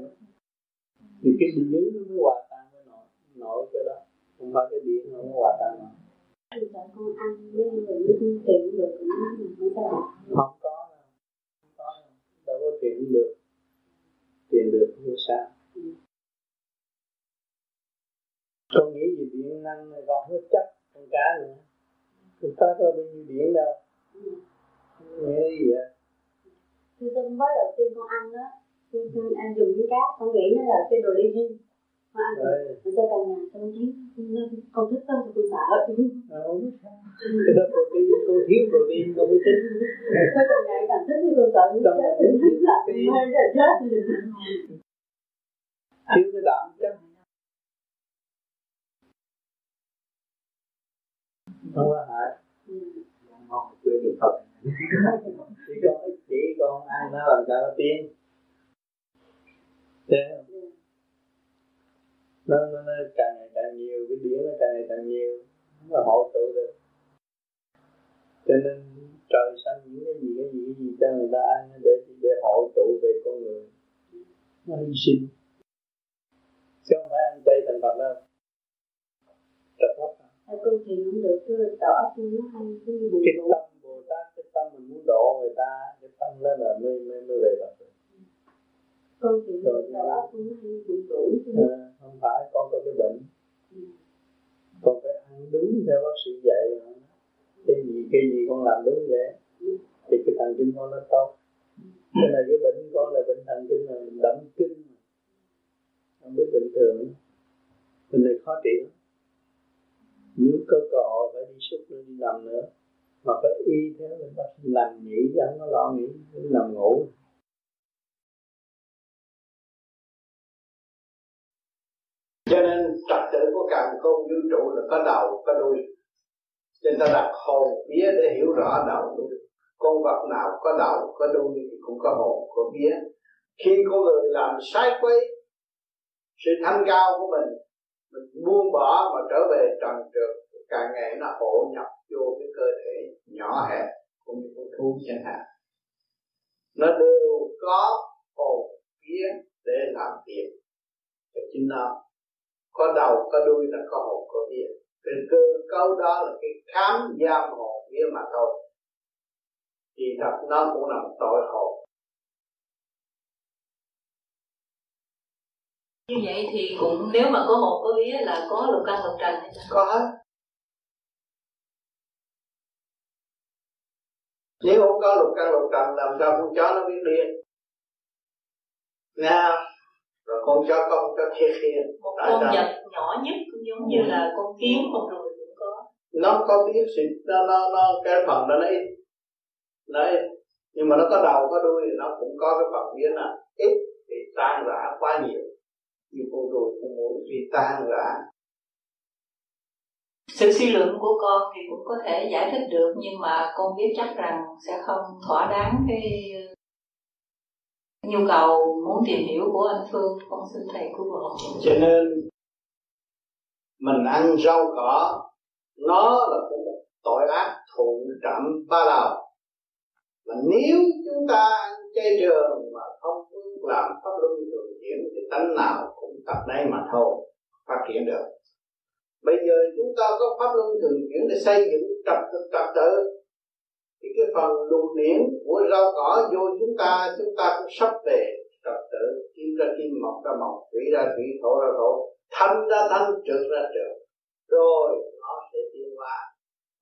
Thì cái điện nó mới hòa tan với nội nội cái đó, không phải cái điện nó mới hòa tan mà. Con ăn người mới được cũng không không có không có, đâu có tiền được tiền được như sao? Con nghĩ gì điện năng này, còn hết chắc con cá nữa. Con cá có bao nhiêu điện đâu nghe gì vậy tôi mới đầu tiên con ăn đó. Tôi ăn dùng với cá Con nghĩ nó là cái đồ ly riêng Con ăn rồi. Sao càng ngày con thấy Con thích hơn thì con sợ. Cái đó protein, con thiếu protein con mới thích Sao càng ngày càng thích thì con sợ Trong là Mình thích là mê rồi chết Thiếu cái đạm chất không có hại. Ngon quên được Phật chỉ con chỉ con ăn nó làm sao nó tiến thế nó, nó, nó càng ngày càng nhiều cái đĩa nó càng ngày càng nhiều nó hội tụ được cho nên trời xanh những cái gì cái gì cái gì cho người ta ăn để để hội tụ về con người nó hy sinh chứ không phải ăn chay thành Phật đâu trật lắm con chuyện không được cứ đầu óc nó hay cái gì cái tâm tâm mình muốn độ người ta cái tâm lên là mới mới mới về Phật được con thiền đầu óc nó hay buồn tuổi à, không phải con có cái bệnh. Ừ. con phải ăn đúng theo bác sĩ dạy. Cái gì cái gì con làm đúng vậy? Ừ. thì cái thần kinh con nó tốt. Cái này cái bệnh con là bệnh thần kinh là động kinh không biết bình thường. Bệnh này khó trị lắm. Nếu có cơ hội phải đi xúc nữa đi nằm nữa mà phải y theo người ta làm nghỉ chứ không có lo nghỉ nằm ngủ. Cho nên trật tự của càng không vũ trụ là có đầu, có đuôi. Cho nên ta đặt hồn vía để hiểu rõ đầu. Đuôi con vật nào có đầu, có đuôi thì cũng có hồn, có vía. Khi con người làm sai quấy sự thanh cao của mình mình buông bỏ mà trở về trần trượt càng ngày nó hộ nhập vô cái cơ thể nhỏ hẹp cũng như con thú chẳng hạn. Nó đều có hồn vía để làm việc cho chính nó. Có đầu có đuôi là có hồn có vía cái cơ cấu đó là cái khám giam hồn vía mà thôi. Thì thật nó cũng là một tội hồn. Như vậy thì cũng nếu mà có hồn có vía là có lục căn lục trần hay sao? có hết nếu không có lục căn lục trần làm sao con chó nó biết điên nào rồi con chó có con chó thiệt hiền. Một con vật nhỏ nhất cũng giống như là con kiến con ruồi cũng có. Nó có biết sự nó nó nó cái phần đó nó ít. Nó ít. Nhưng mà nó có đầu có đuôi thì nó cũng có cái phần biến là ít thì tan rã quá nhiều. Như con ruồi con muỗi vì tan rã sự suy luận của con thì cũng có thể giải thích được, nhưng mà con biết chắc rằng sẽ không thỏa đáng cái nhu cầu muốn tìm hiểu của anh Phương, con xin thầy cứu hộ cho nên, mình ăn rau cỏ, nó là cũng một tội ác thụ trầm ba đầu. Mà nếu chúng ta ăn chay trường mà không làm pháp luân thường chuyển thì tánh nào cũng tập đấy mà thôi, phát triển được bây giờ chúng ta có pháp luân thường chuyển để xây dựng trật tự trật tự. Thì cái phần luồng điển của rau cỏ vô chúng ta chúng ta cũng sắp về trật tự. Kim ra kim, mọc ra mọc, thủy ra thủy, thổ ra thổ, thanh ra thanh, trượt ra trượt. Rồi nó sẽ tiến qua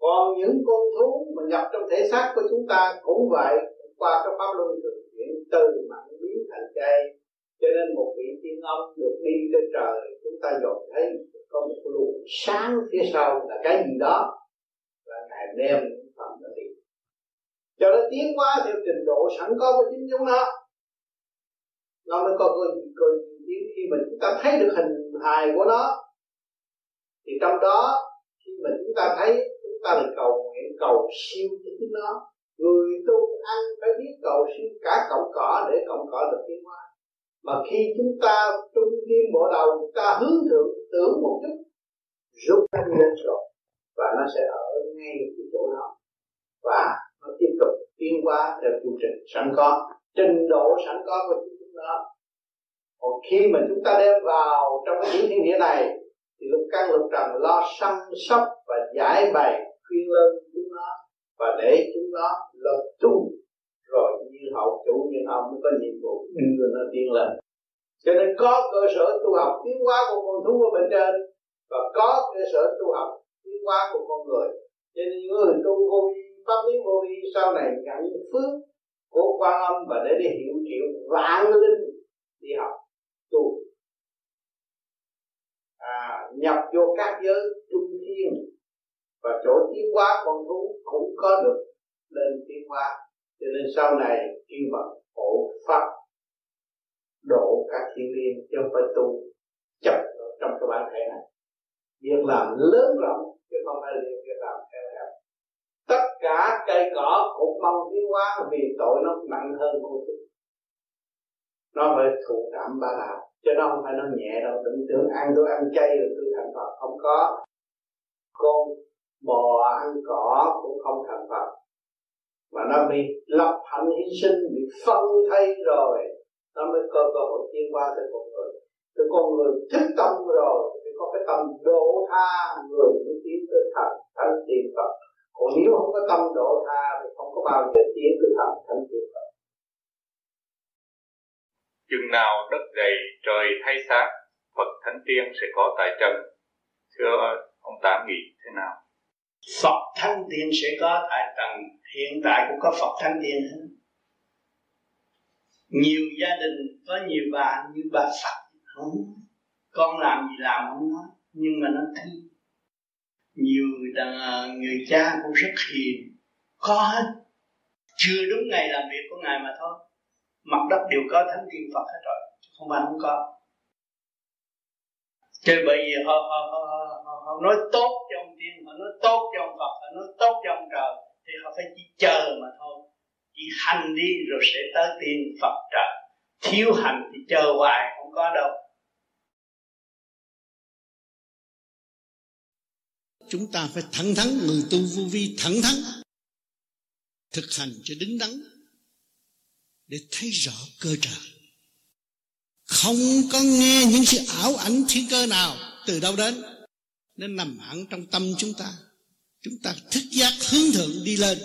còn những con thú mà nhập trong thể xác của chúng ta cũng vậy, qua cái pháp luân thường chuyển từ mạng biến thành cây, cho nên một vị tiên ông được đi trên trời, chúng ta dồn thấy có một luồng sáng phía sau là cái gì đó là ngài đem phần nó đi. Cho nó tiến qua theo trình độ sẵn có của chính chúng nó. Nó mới có cơ cơ tiến. Khi mình chúng ta thấy được hình hài của nó, thì trong đó khi mà chúng ta thấy, chúng ta được cầu nguyện, cầu siêu cho chính nó. Người tu ăn phải biết cầu siêu cả cọng cỏ để cọng cỏ được tiến hóa. Mà khi chúng ta trung tâm bộ đầu, chúng ta hướng thượng tưởng một chút, rút thanh lên rồi, và nó sẽ ở ngay cái chỗ đó và nó tiếp tục tiến qua theo chu trình sẵn có, trình độ sẵn có của chúng nó. Còn khi mà chúng ta đem vào trong cái những thiên địa này, thì lục căn lục trần lo săn sóc và giải bày khuyên lên chúng nó, và để chúng nó lập tu. Rồi như hậu chủ như ông mới có nhiệm vụ đưa nó tiến lên cho nên có cơ sở tu học tiến hóa của con thú ở bên trên và có cơ sở tu học tiến hóa của con người. Cho nên người tu vô vi pháp lý vô vi sau này nhận phước của quan âm và để đi hiểu triệu vạn linh đi học tu. À, nhập vô các giới trung thiên và chỗ tiến hóa con thú cũng có được lên tiến hóa. Cho nên sau này kêu bằng hộ pháp độ các thiên liên cho không phải tu chấp trong cái bản thể này. Việc làm lớn rộng chứ không phải là việc làm theo hẹp tất cả cây cỏ cũng mong tiến hóa vì tội nó nặng hơn con thú. Nó phải thụ cảm ba đạo chứ nó không phải nó nhẹ đâu. Đừng tưởng ăn tôi ăn chay rồi tôi thành phật. Không có. Con bò ăn cỏ cũng không thành phật. Mà nó bị lập hạnh hy sinh, bị phân thay rồi nó mới có cơ hội tiến qua từ con người. Từ con người thức tâm rồi thì có cái tâm độ tha người mới tiến tới thành thánh tiên phật. Còn nếu không có tâm độ tha thì không có bao giờ tiến tới thành thánh tiên phật. Chừng nào đất dày trời thay xác phật thánh tiên sẽ có tại trần. Thưa ông tám nghĩ thế nào? Phật Thánh Tiên sẽ có tại tầng hiện tại cũng có Phật Thánh Tiên hết nhiều gia đình có nhiều bà như bà Phật. Không con làm gì làm không nói. Nhưng mà nó thương. Nhiều đàn, à, người cha cũng rất hiền. Có hết. Chưa đúng ngày làm việc của ngài mà thôi. Mặt đất đều có thánh tiên Phật hết rồi. Không phải không có. Chơi bởi vì họ, họ, họ, họ, họ nói tốt cho ông tiên, họ nói tốt cho ông Phật, họ nói tốt cho ông trời Thì họ phải chỉ chờ mà thôi Chỉ hành đi rồi sẽ tới tiên Phật trời Thiếu hành thì chờ hoài không có đâu. Chúng ta phải thẳng thắn, người tu vô vi thẳng thắn Thực hành cho đứng đắn Để thấy rõ cơ trời. Không có nghe những sự ảo ảnh thiên cơ nào từ đâu đến nên nằm hẳn trong tâm chúng ta. Chúng ta thức giác hướng thượng đi lên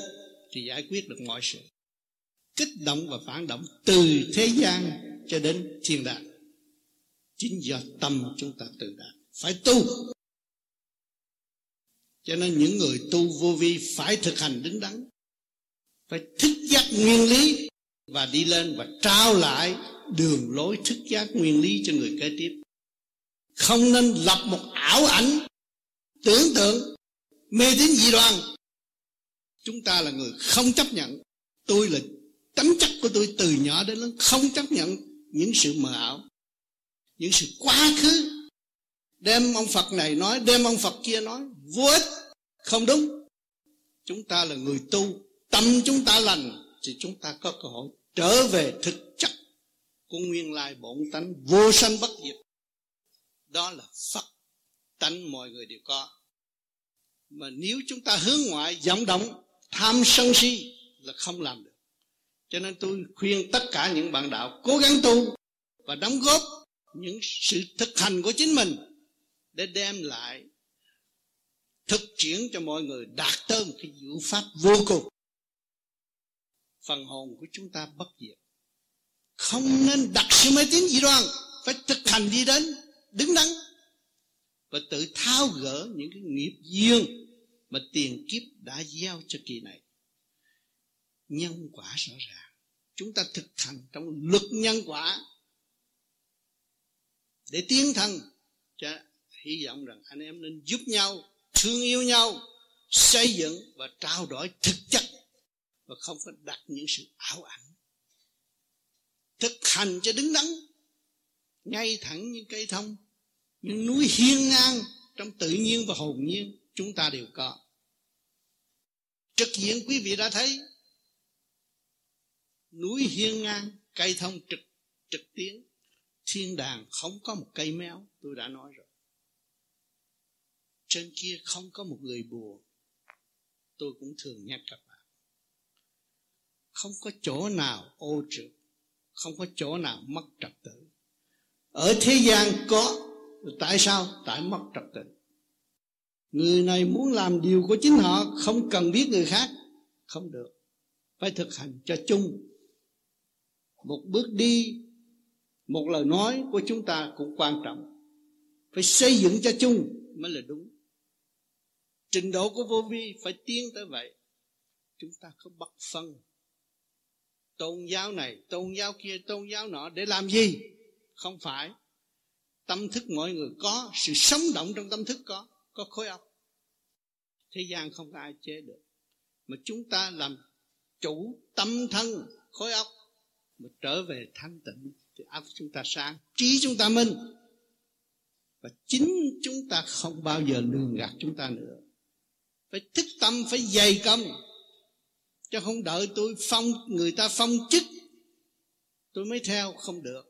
thì giải quyết được mọi sự kích động và phản động từ thế gian cho đến thiên đàng. Chính do tâm chúng ta tự đạt, phải tu. Cho nên những người tu vô vi phải thực hành đứng đắn, phải thức giác nguyên lý và đi lên và trao lại đường lối thức giác nguyên lý cho người kế tiếp. Không nên lập một ảo ảnh tưởng tượng mê tín dị đoan. Chúng ta là người không chấp nhận. Tôi là tánh chất của tôi từ nhỏ đến lớn không chấp nhận những sự mờ ảo, những sự quá khứ. Đem ông phật này nói, đem ông phật kia nói, vô ích, không đúng. Chúng ta là người tu, tâm chúng ta lành, thì chúng ta có cơ hội trở về thực chất của nguyên lai bổn tánh vô sanh bất diệt. Đó là phật tánh mọi người đều có. Mà nếu chúng ta hướng ngoại, vọng động, tham sân si là không làm được cho nên tôi khuyên tất cả những bạn đạo cố gắng tu và đóng góp những sự thực hành của chính mình để đem lại thực triển cho mọi người đạt tới một cái diệu pháp vô cùng. Phần hồn của chúng ta bất diệt. Không nên đặt sự mê tín dị đoan, phải thực hành đi đến, đứng đắn và tự tháo gỡ những cái nghiệp duyên mà tiền kiếp đã gieo cho kỳ này nhân quả rõ ràng. Chúng ta thực hành trong luật nhân quả để tiến thân. Cho hy vọng rằng anh em nên giúp nhau, thương yêu nhau, xây dựng và trao đổi thực chất và không phải đặt những sự ảo ảnh. Thực hành cho đứng đắn, ngay thẳng như cây thông, những núi hiên ngang trong tự nhiên và hồn nhiên chúng ta đều có. Trực diện quý vị đã thấy núi hiên ngang, cây thông trực trực tiến. Thiên đàng không có một cây méo, tôi đã nói rồi. Trên kia không có một người buồn tôi cũng thường nhắc các bạn. Không có chỗ nào ô trượt, không có chỗ nào mất trật tự. Ở thế gian có, tại sao? Tại mất trật tự. Người này muốn làm điều của chính họ, không cần biết người khác, không được. Phải thực hành cho chung một bước đi, một lời nói của chúng ta cũng quan trọng. Phải xây dựng cho chung mới là đúng. Trình độ của vô vi phải tiến tới vậy. Chúng ta không bắt phân. Tôn giáo này, tôn giáo kia, tôn giáo nọ để làm gì? Không phải. Tâm thức mọi người có, sự sống động trong tâm thức có có khối óc. Thế gian không có ai chế được. Mà chúng ta làm chủ tâm thân, khối óc mà trở về thanh tịnh. Thì óc chúng ta sáng, trí chúng ta minh. Và chính chúng ta không bao giờ lường gạt chúng ta nữa. Phải thức tâm, phải dày công. Chứ không đợi tôi phong, người ta phong chức, tôi mới theo, không được.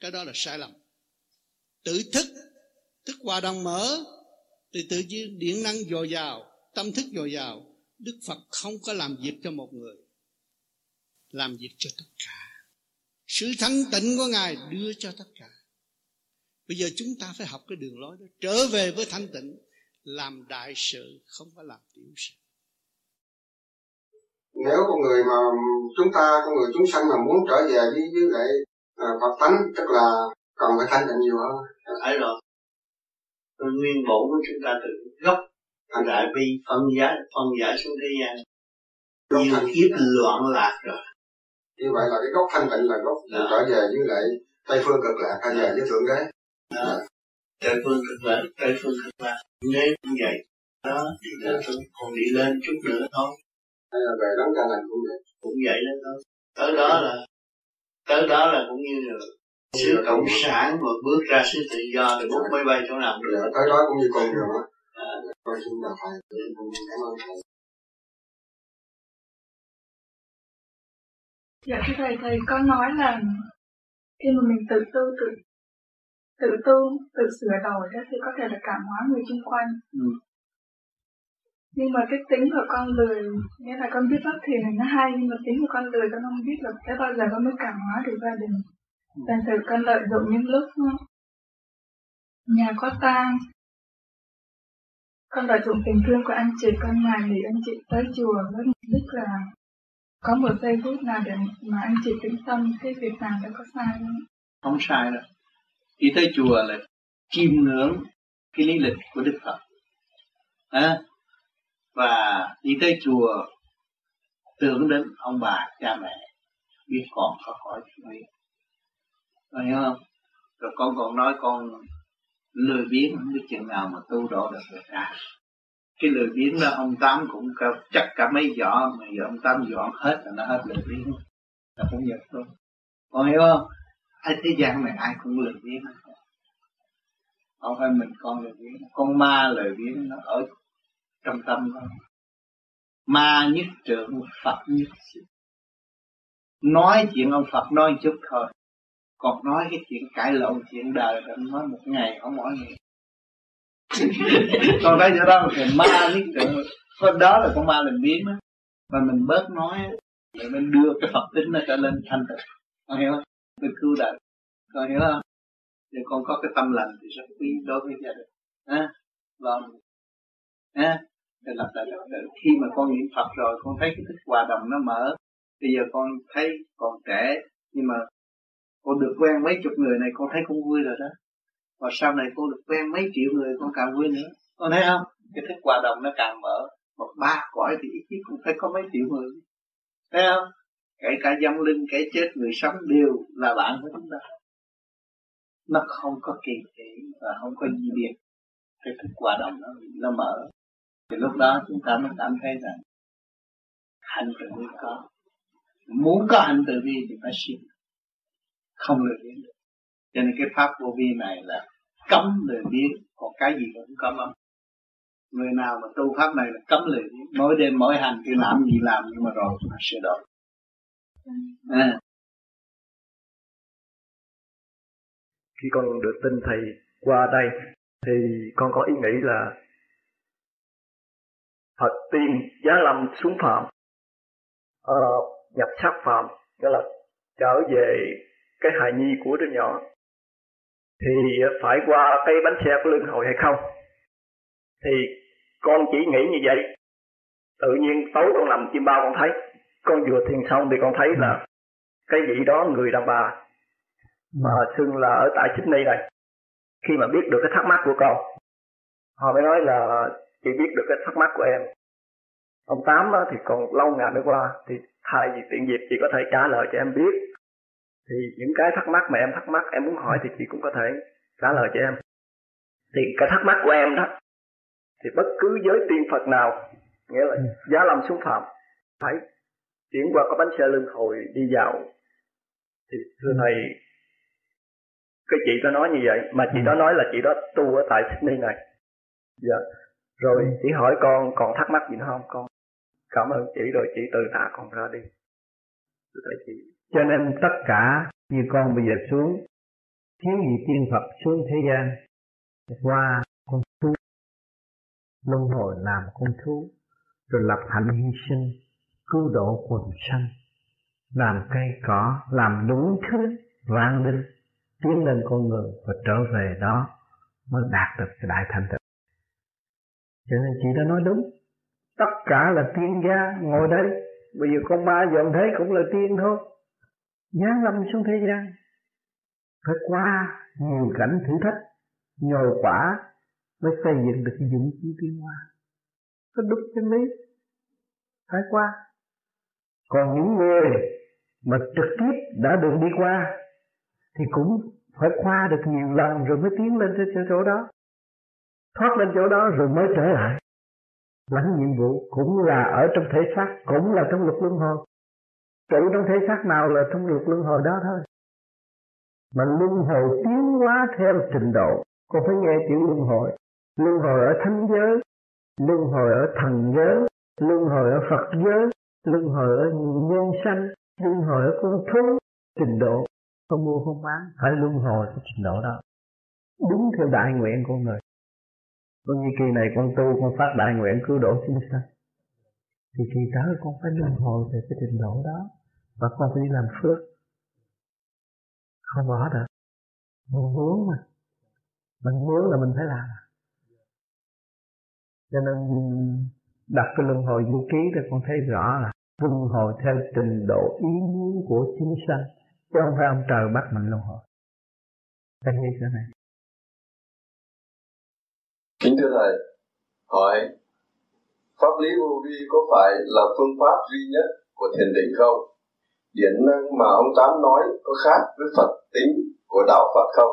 Cái đó là sai lầm. Tự thức thức hòa đồng mở, thì tự nhiên điện năng dồi dào, tâm thức dồi dào. Đức phật không có làm việc cho một người, làm việc cho tất cả sự thanh tịnh của ngài đưa cho tất cả. Bây giờ chúng ta phải học cái đường lối đó. Trở về với thanh tịnh làm đại sự không có làm tiểu sự. Nếu con người mà chúng ta con người chúng sanh mà muốn trở về với với lại à, Phật tánh tức là còn phải thanh tịnh nhiều hơn. Phải rồi. Nguyên bổn của chúng ta từ gốc thành đại bi phân giải phân giải xuống thế gian. Nhiều kiếp loạn lạc rồi như vậy là cái gốc thanh tịnh là gốc đó. trở về với lại tây phương cực lạc hay về với thượng đế. Đó. tây phương cực lạc tây phương cực lạc nếu cũng vậy. Đó thì nó còn đi lên chút nữa thôi. Hay là về đấng ca lành cũng vậy. Cũng vậy đó thôi. Tới đó là tới đó là cũng như là xứ cộng sản mà bước ra xứ tự do thì bút máy bay chỗ nào được dạ, tới đó cũng như con đường á. Con xin là thầy cảm ơn thầy Dạ thưa thầy, thầy có nói là khi mà mình tự tu, tự tự tu, tự sửa đổi đó thì có thể là cảm hóa người xung quanh. Ừ. Nhưng mà cái tính của con lười nghĩa là con biết pháp thiền này nó hay nhưng mà tính của con lười con không biết là tới bao giờ con mới cảm hóa được gia đình. Thành thử con lợi dụng những lúc nhà có tang con lợi dụng tình thương của anh chị con ngày thì anh chị tới chùa với mục đích là có một giây phút nào để mà anh chị tính tâm cái việc nào đã có sai không? Không sai đâu. Đi tới chùa là chiêm ngưỡng cái lý lịch của đức phật. À, và đi tới chùa tưởng đến ông bà cha mẹ biết con có khỏi nguyện Rồi hiểu không? Rồi con còn nói con lười biếng không biết chừng nào mà tu độ được người ta à cái lười biếng đó, ông tám cũng chắc cả mấy giỏ mà giờ ông tám dọn hết là nó hết lười biếng. Là cũng nhập thôi. Con hiểu không? Ai thế gian này ai cũng lười biếng không phải mình con lười biếng, con ma lười biếng, nó ở trong tâm đó. Ma nhất trưởng, phật nhất sĩ nói chuyện ông phật nói chút thôi. Còn nói cái chuyện cãi lộn chuyện đời thì nói một ngày không mỏi ngày. còn thấy chỗ đó thì ma nhất trượng có đó là con ma làm biến á. Mà mình bớt nói để mình đưa cái phật tính nó trở lên thanh tịnh. Con hiểu không? Mình cứu đời con hiểu không? Để con có cái tâm lành thì rất quý đối với gia đình. À, lo à, để lập lại trật tự khi mà con niệm phật rồi con thấy cái thức hòa đồng nó mở. Bây giờ con thấy còn trẻ nhưng mà con được quen mấy chục người này con thấy cũng vui rồi đó và sau này cô được quen mấy triệu người con càng vui nữa. Con thấy không? Cái thức hòa đồng nó càng mở một ba cõi thì ít nhất cũng phải có mấy triệu người. Thấy không? Kể cả dâm linh kể chết, người sống đều là bạn của chúng ta. Nó không có kỳ thị và không có gì biệt. Cái thức hòa đồng nó nó mở. Thì lúc đó chúng ta mới cảm thấy rằng hạnh từ bi có. Muốn có hạnh từ bi thì phải siêng không lười biếng được. Cho nên cái pháp vô vi này là cấm lười biếng. Còn cái gì cũng cấm lắm. Người nào mà tu pháp này là cấm lười biếng. Mỗi đêm mỗi hành thì làm gì làm nhưng mà rồi nó sẽ đổi. À. khi con được tin thầy qua đây thì con có ý nghĩ là Phật tiên giá lâm xuống phạm. Ờ, nhập sắc phạm nghĩa là trở về cái hài nhi của đứa nhỏ thì phải qua cái bánh xe của luân hồi hay không? Thì con chỉ nghĩ như vậy. Tự nhiên tối con nằm chim bao con thấy. Con vừa thiền xong thì con thấy là cái vị đó người đàn bà mà xưng là ở tại Sydney này khi mà biết được cái thắc mắc của con, họ mới nói là chị biết được cái thắc mắc của em. Ông tám thì còn lâu ngày nữa qua, thì thay vì tiện dịp chị có thể trả lời cho em biết thì những cái thắc mắc mà em thắc mắc em muốn hỏi thì chị cũng có thể trả lời cho em. Thì cái thắc mắc của em đó thì bất cứ giới tiên phật nào nghĩa là giá lâm xuống phạm phải chuyển qua có bánh xe lưng hồi đi vào. Thì thưa thầy cái chị đó nói như vậy mà chị đó nói là chị đó tu ở tại Sydney này. Dạ. Rồi chị hỏi con còn thắc mắc gì nữa không? Con cảm ơn chị rồi chị từ tạ con ra đi. Thưa thầy chị cho nên tất cả như con bây giờ xuống, thiếu gì tiên Phật xuống thế gian, qua con thú, luân hồi làm con thú, rồi lập hạnh hy sinh, cứu độ quần sanh, làm cây cỏ, làm đúng thứ vang linh, tiến lên con người và trở về đó mới đạt được cái đại thành tựu. Cho nên chị đã nói đúng. Tất cả là tiên gia ngồi đây. Bây giờ con ma dọn thế cũng là tiên thôi giáng lâm xuống thế gian. Phải qua nhiều cảnh thử thách, nhồi quả mới xây dựng được cái dũng khí tiến hóa có đúng chân lý. Phải qua, còn những người mà trực tiếp đã được đi qua thì cũng phải qua được nhiều lần rồi mới tiến lên tới chỗ đó. Thoát lên chỗ đó rồi mới trở lại. Lãnh nhiệm vụ cũng là ở trong thể xác, cũng là trong luật luân hồi trụ trong thể xác nào là trong luật luân hồi đó thôi. Mà luân hồi tiến hóa theo trình độ, con phải nghe chữ luân hồi. Luân hồi ở thánh giới, luân hồi ở thần giới, luân hồi ở phật giới, luân hồi ở nhân sanh, luân hồi ở con thú, trình độ. Không mua không bán, phải luân hồi cái trình độ đó. Đúng theo đại nguyện của người. Con như kỳ này con tu, con phát đại nguyện cứu độ chúng sanh thì kỳ tới con phải luân hồi về cái trình độ đó. Và con phải đi làm phước, không bỏ được. Mình muốn mà. Mình muốn là mình phải làm. Cho nên đặt cái luân hồi vũ ký thì con thấy rõ là luân hồi theo trình độ ý muốn của chúng sanh, chứ không phải ông trời bắt mình luân hồi. Phải cái này. Kính thưa thầy, hỏi pháp lý vô vi có phải là phương pháp duy nhất của thiền định không? Điển năng mà ông tám nói có khác với phật tính của đạo phật không?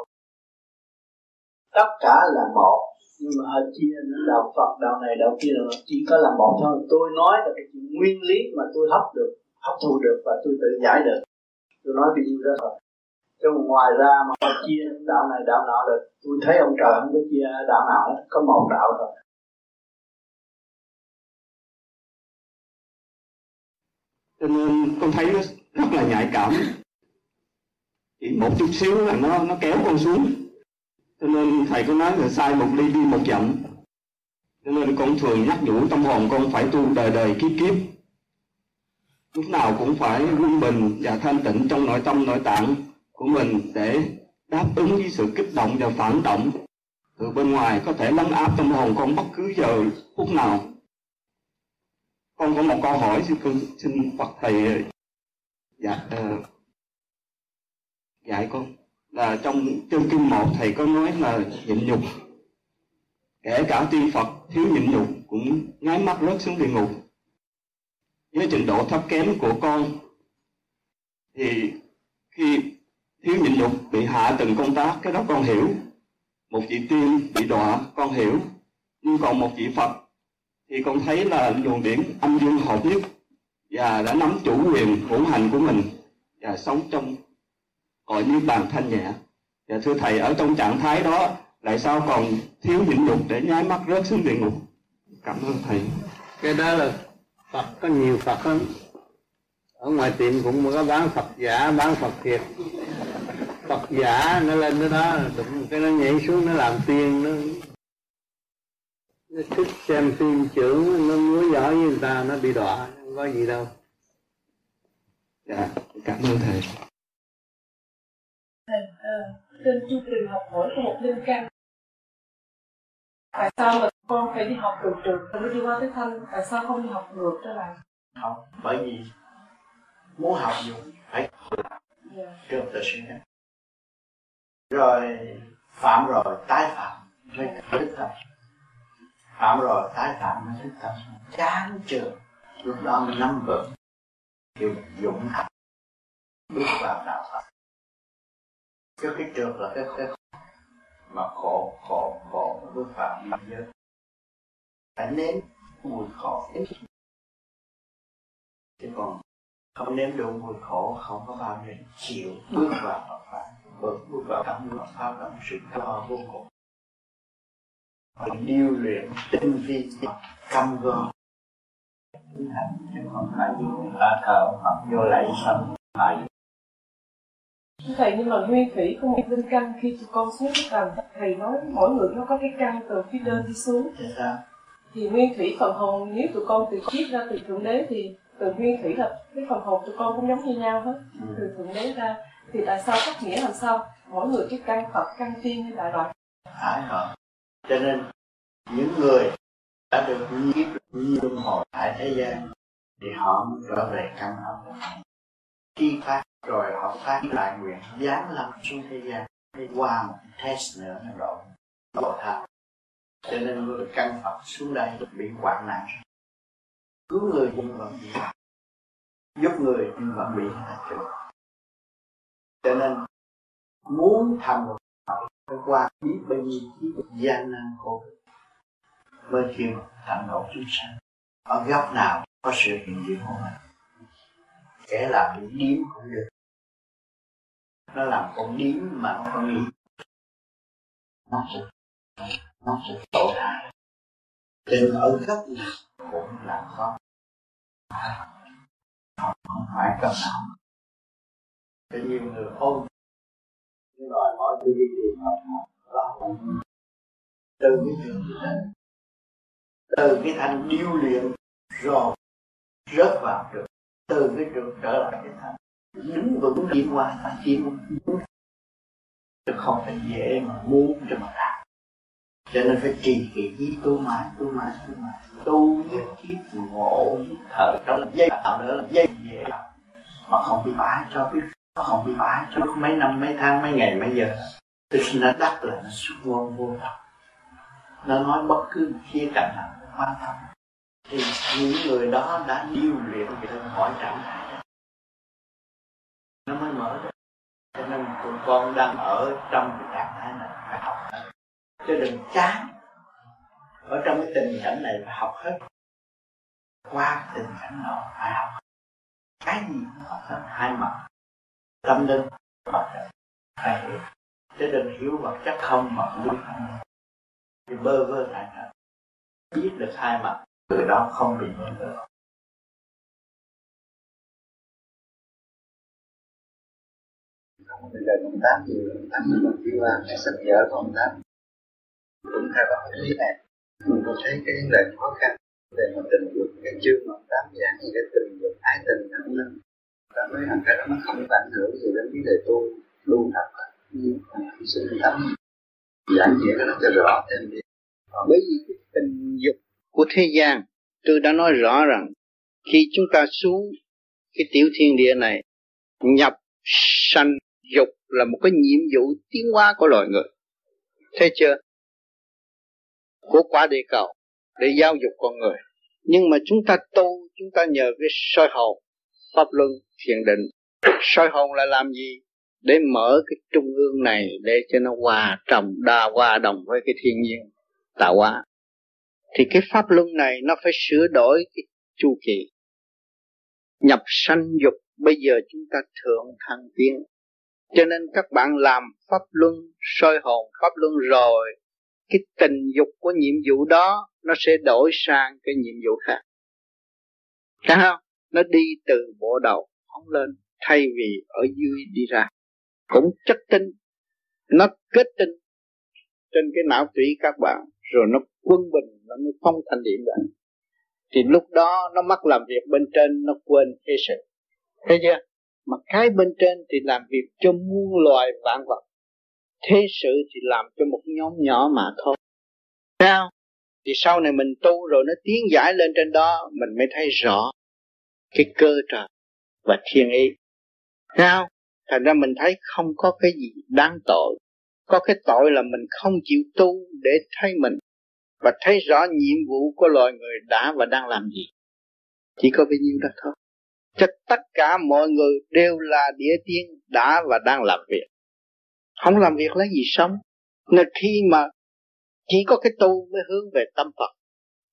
Tất cả là một, nhưng mà họ chia đạo Phật, đạo này, đạo kia là chỉ có là một thôi. Tôi nói là cái nguyên lý mà tôi hấp được, hấp thu được và tôi tự giải được. Tôi nói bị nhiêu đó thôi. Chứ ngoài ra mà họ chia đạo này, đạo nọ được, tôi thấy ông trời không có chia đạo nào hết, có một đạo thôi. Cho nên con thấy nó rất là nhạy cảm. Chỉ một chút xíu là nó nó kéo con xuống. Cho nên thầy có nói là sai một ly đi một dặm. Cho nên con thường nhắc nhủ tâm hồn con phải tu đời đời kiếp kiếp. Lúc nào cũng phải quân bình và thanh tịnh trong nội tâm, nội tạng của mình để đáp ứng với sự kích động và phản động. Từ bên ngoài có thể lấn áp tâm hồn con bất cứ giờ, phút nào con có một câu hỏi xin xin Phật thầy ờ, dạ uh, dạy con. Là trong chương kinh một thầy có nói là nhịn nhục. Kể cả tiên Phật thiếu nhịn nhục cũng nháy mắt rớt xuống địa ngục. Với trình độ thấp kém của con thì khi thiếu nhịn nhục bị hạ từng công tác cái đó con hiểu. Một vị tiên bị đọa con hiểu. Nhưng còn một vị Phật thì con thấy là luồng điển âm dương hợp nhất và đã nắm chủ quyền hữu hành của mình và sống trong, gọi như bàn thanh nhẹ. Và thưa thầy, ở trong trạng thái đó, lại sao còn thiếu nhịn nhục để nháy mắt rớt xuống địa ngục? Cảm ơn thầy. Cái đó là Phật, có nhiều Phật lắm. Ở ngoài tiệm cũng có bán Phật giả, bán Phật thiệt. Phật giả nó lên tới đó, đụng cái nó nhảy xuống, nó làm tiên, nó nó thích xem phim trưởng nó múa giỏi như người ta nó bị đọa không có gì đâu. Dạ cảm ơn thầy. Thầy uh, trên chu trình học hỏi của một linh căn tại sao mà con phải đi học từ trường rồi mới đi qua tới thanh? Tại sao không đi học ngược trở lại? Học bởi vì muốn học dùng phải làm yeah. trường tự sinh rồi phạm rồi tái phạm. Mới thức tâm phạm rồi, tái phạm mới thức tâm. Chán trường lúc đó mình nắm vững. Kêu dũng thành bước vào đạo Phật. Chứ cái trượt là cái cái mà khổ khổ khổ, bước vào năm giới. Phải nếm mùi khổ. Chứ còn không nếm được mùi khổ, không có bao giờ chịu. Bước vào Phật pháp. Bước bước vào cảm ngưỡng pháp là một sự to vô cùng mình điêu luyện tinh vi căm go tiến hành chứ không phải là thờ Phật vô lạy xong phải. Thầy nhưng mà nguyên thủy của một linh căn khi tụi con xuống cái tầng thầy nói mỗi người nó có cái căn từ phía trên đi xuống. Dạ thì nguyên thủy phần hồn nếu tụi con từ kiếp ra từ thượng đế thì từ nguyên thủy là cái phần hồn tụi con cũng giống như nhau hết ừ. từ thượng đế ra. Thì tại sao cách nghĩa làm sao? Mỗi người cái căn phật căn tiên như đại loại phải rồi cho nên, những người đã được nhiếp luân hồi tại thế gian, thì họ mới trở về căn âm khi phát rồi họ phát lại nguyện giáng lâm xuống thế gian đi qua một test nữa, nó rồi độ tha cho nên người căn Phật xuống đây bị hoạn nạn. Cứu người nhưng vẫn bị giúp người nhưng vẫn bị hạ trừ cho nên, muốn thành một phải qua biết bao nhiêu chiếc gian nan khổ mới kêu thẳng độ chúng sanh. Ở góc nào có sự hiện diện của mình kẻ làm bị điếm cũng được. Nó làm con điếm mà nó nghĩ nó sẽ nó sẽ tội hại. Trên ở góc nào cũng là có. Không phải cần nào cho nhiều người ôm nhưng đòi hỏi tôi đi tìm học học đó từ cái chuyện gì đó từ cái thanh điêu luyện, rồi rớt vào được. Từ cái trường trở lại cái thanh. Đứng vững tiến qua phải tiến chứ không phải dễ mà muốn cho mà đạt cho nên phải trì kỳ ý tu mãi tu mãi tu mãi. Tu nhất kiếp ngộ nhất thở trong làm dây tạo nữa là dây dễ mà không bị bãi cho biết nó không bị bãi cho mấy năm mấy tháng mấy ngày mấy giờ. Tức nó đắc là nó xuất vô vô tận nó nói bất cứ khía cạnh nào quan tâm thì những người đó đã điêu luyện về khỏi trạng thái nó mới mở ra, cho nên tụi con đang ở trong cái trạng thái này phải học chứ đừng chán. Ở trong cái tình cảnh này phải học hết. Qua tình cảnh nào phải học cái gì cũng học hết. Hai mặt tâm linh mặt trời phải hiểu chứ đừng hiểu vật chất không mà không biết không. Thì bơ vơ lại hết biết được hai mặt từ đó không bị bơ vơ bây giờ công tác thì thằng mình kêu là sách vở công tác cũng khai vào cái lý này mình có thấy cái vấn đề khó khăn về mà tình dục cái chương mà tám giảng thì cái tình dục ái tình nó lên với hành thằng cái đó, nó không có ảnh hưởng gì đến vấn đề tu luôn thật à. nhưng sự tâm giảng nghĩa nó cho rõ thêm đi. Bởi vì cái tình dục của thế gian, tôi đã nói rõ rằng, khi chúng ta xuống cái tiểu thiên địa này, nhập sanh dục là một cái nhiệm vụ tiến hóa của loài người. Thấy chưa? Của quả địa cầu để giáo dục con người. Nhưng mà chúng ta tu, chúng ta nhờ cái soi hồn pháp luân thiền định. Soi hồn là làm gì? Để mở cái trung ương này để cho nó hòa trồng đa hòa đồng với cái thiên nhiên, tạo hóa. Thì cái pháp luân này nó phải sửa đổi cái chu kỳ. Nhập sanh dục, bây giờ chúng ta thượng thăng tiến. Cho nên các bạn làm pháp luân, soi hồn, pháp luân rồi, cái tình dục của nhiệm vụ đó nó sẽ đổi sang cái nhiệm vụ khác. Thấy không? Nó đi từ bộ đầu phóng lên, thay vì ở dưới đi ra. Cũng chất tinh. Nó kết tinh trên cái não tủy các bạn, rồi nó quân bình, nó mới phong thành điện lại thì lúc đó nó mắc làm việc bên trên, nó quên thế sự. Thấy chưa? Mà cái bên trên thì làm việc cho muôn loài vạn vật. Thế sự thì làm cho một nhóm nhỏ mà thôi. Sao thì sau này mình tu rồi nó tiến giải lên trên đó, mình mới thấy rõ cái cơ trời và thiên ý. Sao? Thành ra mình thấy không có cái gì đáng tội. Có cái tội là mình không chịu tu để thấy mình và thấy rõ nhiệm vụ của loài người đã và đang làm gì. Chỉ có bấy nhiêu đó thôi. Cho tất cả mọi người đều là địa tiên đã và đang làm việc. Không làm việc lấy gì sống. Nên khi mà chỉ có cái tu mới hướng về tâm Phật.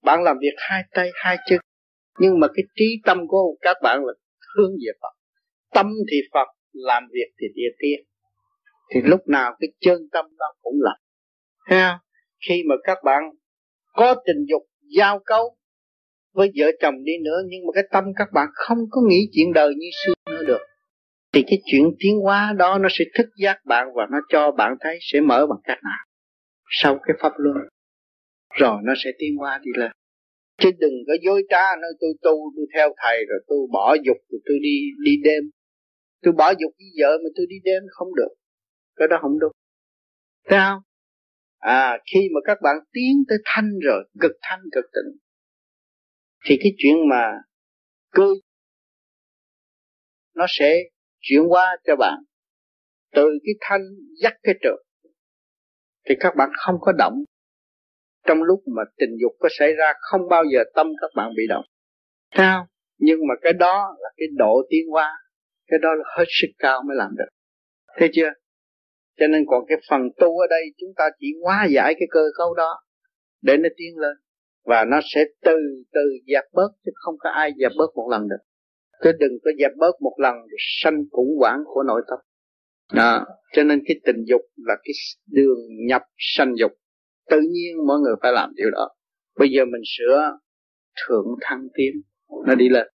Bạn làm việc hai tay, hai chân. Nhưng mà cái trí tâm của các bạn là hướng về Phật. Tâm thì Phật, làm việc thì địa tiên. Thì lúc nào cái chân tâm đó cũng lạnh ha? Khi mà các bạn có tình dục, giao cấu với vợ chồng đi nữa, nhưng mà cái tâm các bạn không có nghĩ chuyện đời như xưa nữa được, thì cái chuyện tiến hóa đó nó sẽ thức giác bạn và nó cho bạn thấy sẽ mở bằng cách nào? Sau cái pháp luân, rồi nó sẽ tiến hóa đi lên chứ đừng có dối trá, nói tôi tu tôi theo thầy rồi tôi bỏ dục rồi tôi đi đi đêm. Tôi bỏ dục với vợ mà tôi đi đêm không được. Cái đó không đúng. Thấy không? À khi mà các bạn tiến tới thanh rồi, cực thanh, cực tịnh, thì cái chuyện mà cơ nó sẽ chuyển qua cho bạn. Từ cái thanh dắt cái trượt, thì các bạn không có động trong lúc mà tình dục có xảy ra, không bao giờ tâm các bạn bị động. Sao? Nhưng mà cái đó là cái độ tiến hóa. Cái đó là hết sức cao mới làm được. Thấy chưa? Cho nên còn cái phần tu ở đây, chúng ta chỉ hóa giải cái cơ cấu đó để nó tiến lên. Và nó sẽ từ từ dẹp bớt, chứ không có ai dẹp bớt một lần được. Cứ đừng có dẹp bớt một lần để sanh khủng hoảng của nội tâm. Đó. Cho nên cái tình dục là cái đường nhập sanh dục tự nhiên mọi người phải làm điều đó. Bây giờ mình sửa thượng thăng tiến, nó đi lên.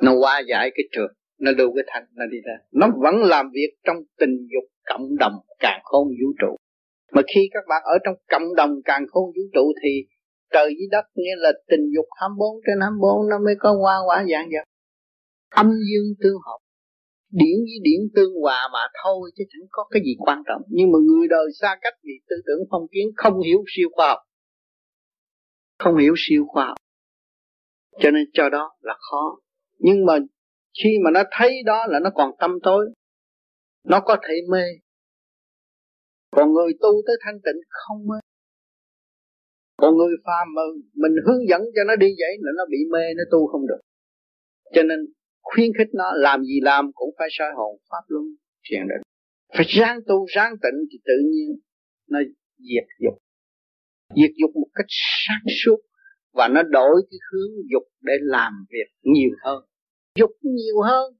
Nó qua giải cái trường, nó lưu cái thanh, nó đi ra. Nó vẫn làm việc trong tình dục cộng đồng càng khôn vũ trụ. Mà khi các bạn ở trong cộng đồng càng khôn vũ trụ thì trời với đất nghĩa là tình dục 24 trên 24 nó mới có qua quả dạng vật âm dương tương hợp điển với điển tương hòa mà thôi chứ chẳng có cái gì quan trọng. Nhưng mà người đời xa cách vì tư tưởng phong kiến không hiểu siêu khoa học. Không hiểu siêu khoa học. Cho nên cho đó là khó. Nhưng mà khi mà nó thấy đó là nó còn tâm tối. Nó có thể mê. Còn người tu tới thanh tịnh không mê. Còn người phàm mà mình hướng dẫn cho nó đi vậy là nó bị mê, nó tu không được. Cho nên khuyến khích nó, làm gì làm cũng phải soi hồn, pháp luân thiền định. Phải ráng tu, ráng tịnh thì tự nhiên nó diệt dục. Diệt dục một cách sáng suốt và nó đổi cái hướng dục để làm việc nhiều hơn. Dục nhiều hơn.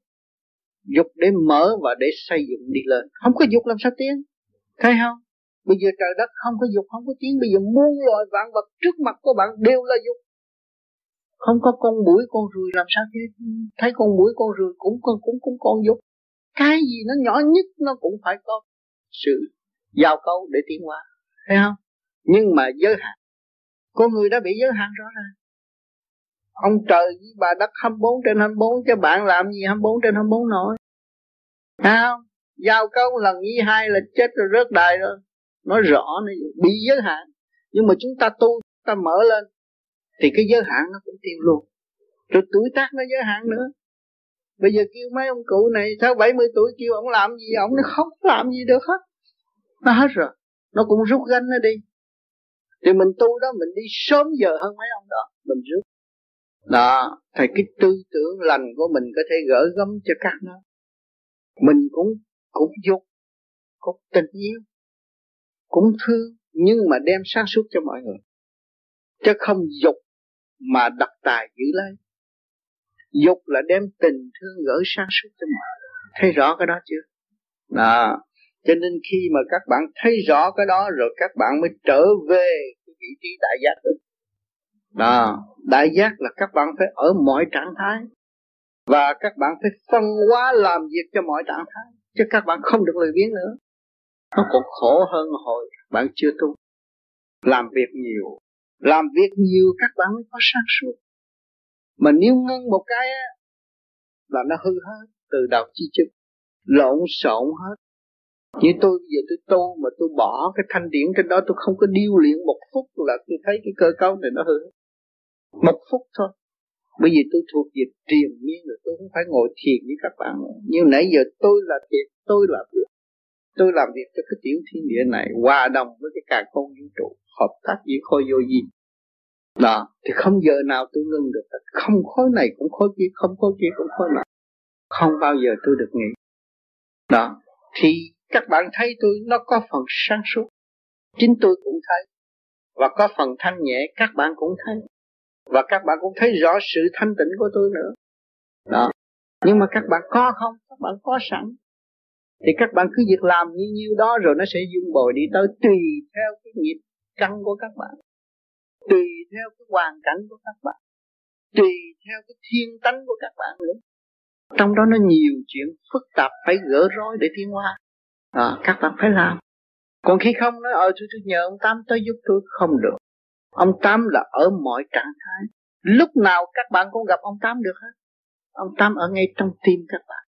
Dục để mở và để xây dựng đi lên. Không có dục làm sao tiến? Thấy không? Bây giờ trời đất không có dục, không có tiến. Bây giờ muôn loài vạn vật trước mặt của bạn đều là dục không có con mũi con ruồi làm sao chứ? Thấy con mũi con ruồi cũng con, cũng cũng con dục cái gì nó nhỏ nhất nó cũng phải có sự giao câu để tiến hóa. Thấy không? Nhưng mà giới hạn. Con người đã bị giới hạn rõ ràng. Ông trời với bà đất 24 trên 24 cho bạn làm gì 24 trên 24 nổi. Thấy không? Giao câu lần như hai là chết rồi rớt đài rồi. Nói rõ này bị giới hạn. Nhưng mà chúng ta tu ta mở lên thì cái giới hạn nó cũng tiêu luôn. Rồi tuổi tác nó giới hạn nữa. Bây giờ kêu mấy ông cụ này sau 70 tuổi kêu ông làm gì? Ông nó không làm gì được hết. Nó hết rồi. Nó cũng rút gánh nó đi. Thì mình tu đó, mình đi sớm giờ hơn mấy ông đó. Mình rút đó, thì cái tư tưởng lành của mình có thể gỡ gắm cho các nó. Mình cũng cũng dục, cũng tình yêu, cũng thương, nhưng mà đem sáng suốt cho mọi người. Chứ không dục mà đặt tài giữ lấy. Dục là đem tình thương gửi sang suốt cho mình, thấy rõ cái đó chưa? Đó. Cho nên khi mà các bạn thấy rõ cái đó rồi các bạn mới trở về cái vị trí đại giác được. Đó. Đại giác là các bạn phải ở mọi trạng thái. Và các bạn phải phân hóa làm việc cho mọi trạng thái. Chứ các bạn không được lười biếng nữa. Nó còn khổ hơn hồi bạn chưa tu. Làm việc nhiều làm việc nhiều, các bạn mới có sáng suốt. Mà nếu ngưng một cái á, là nó hư hết, từ đầu chi chức lộn xộn hết. Như tôi bây giờ tôi tu mà tôi bỏ cái thanh điển trên đó, tôi không có điêu luyện một phút là tôi thấy cái cơ cấu này nó hư một phút thôi. Bởi vì tôi thuộc về triền miên rồi, tôi không phải ngồi thiền với các bạn. Nữa nhưng nãy giờ tôi là thiền, tôi là việc. Tôi làm việc cho cái tiểu thiên địa này, hòa đồng với cái càng không vũ trụ hợp tác với khối vô vi. Đó, thì không giờ nào tôi ngừng được không khối này cũng khối kia, không khối kia cũng khối nào không bao giờ tôi được nghỉ. Đó, thì các bạn thấy tôi nó có phần sáng suốt. Chính tôi cũng thấy. Và có phần thanh nhẹ, các bạn cũng thấy. Và các bạn cũng thấy rõ sự thanh tịnh của tôi nữa. Đó. Nhưng mà các bạn có không? Các bạn có sẵn. Thì các bạn cứ việc làm như nhiêu đó rồi nó sẽ dung bồi đi tới tùy theo cái nghiệp căn của các bạn. Tùy theo cái hoàn cảnh của các bạn. Tùy theo cái thiên tánh của các bạn nữa. Trong đó nó nhiều chuyện phức tạp phải gỡ rối để tiến hóa. À, các bạn phải làm. Còn khi không nói ờ tôi, tôi nhờ ông tám tới giúp tôi. Không được. Ông tám là ở mọi trạng thái. Lúc nào các bạn cũng gặp ông tám được hết. Ông tám ở ngay trong tim các bạn.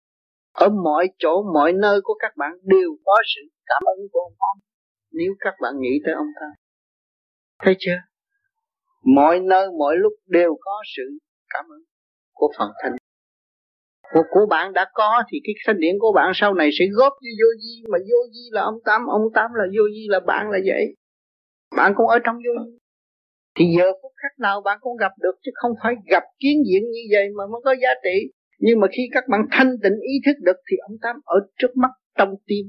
Ở mọi chỗ mọi nơi của các bạn đều có sự cảm ơn của ông tám. Nếu các bạn nghĩ tới ông tám thấy chưa? Mọi nơi mọi lúc đều có sự cảm ơn của phần thanh của, của bạn đã có thì cái thanh điển của bạn sau này sẽ góp với vô di mà vô di là ông tám ông tám là vô di là bạn là vậy. Bạn cũng ở trong vô di thì giờ phút khắc nào bạn cũng gặp được chứ không phải gặp kiến diện như vậy mà mới có giá trị. Nhưng mà khi các bạn thanh tịnh ý thức được thì ông tám ở trước mắt trong tim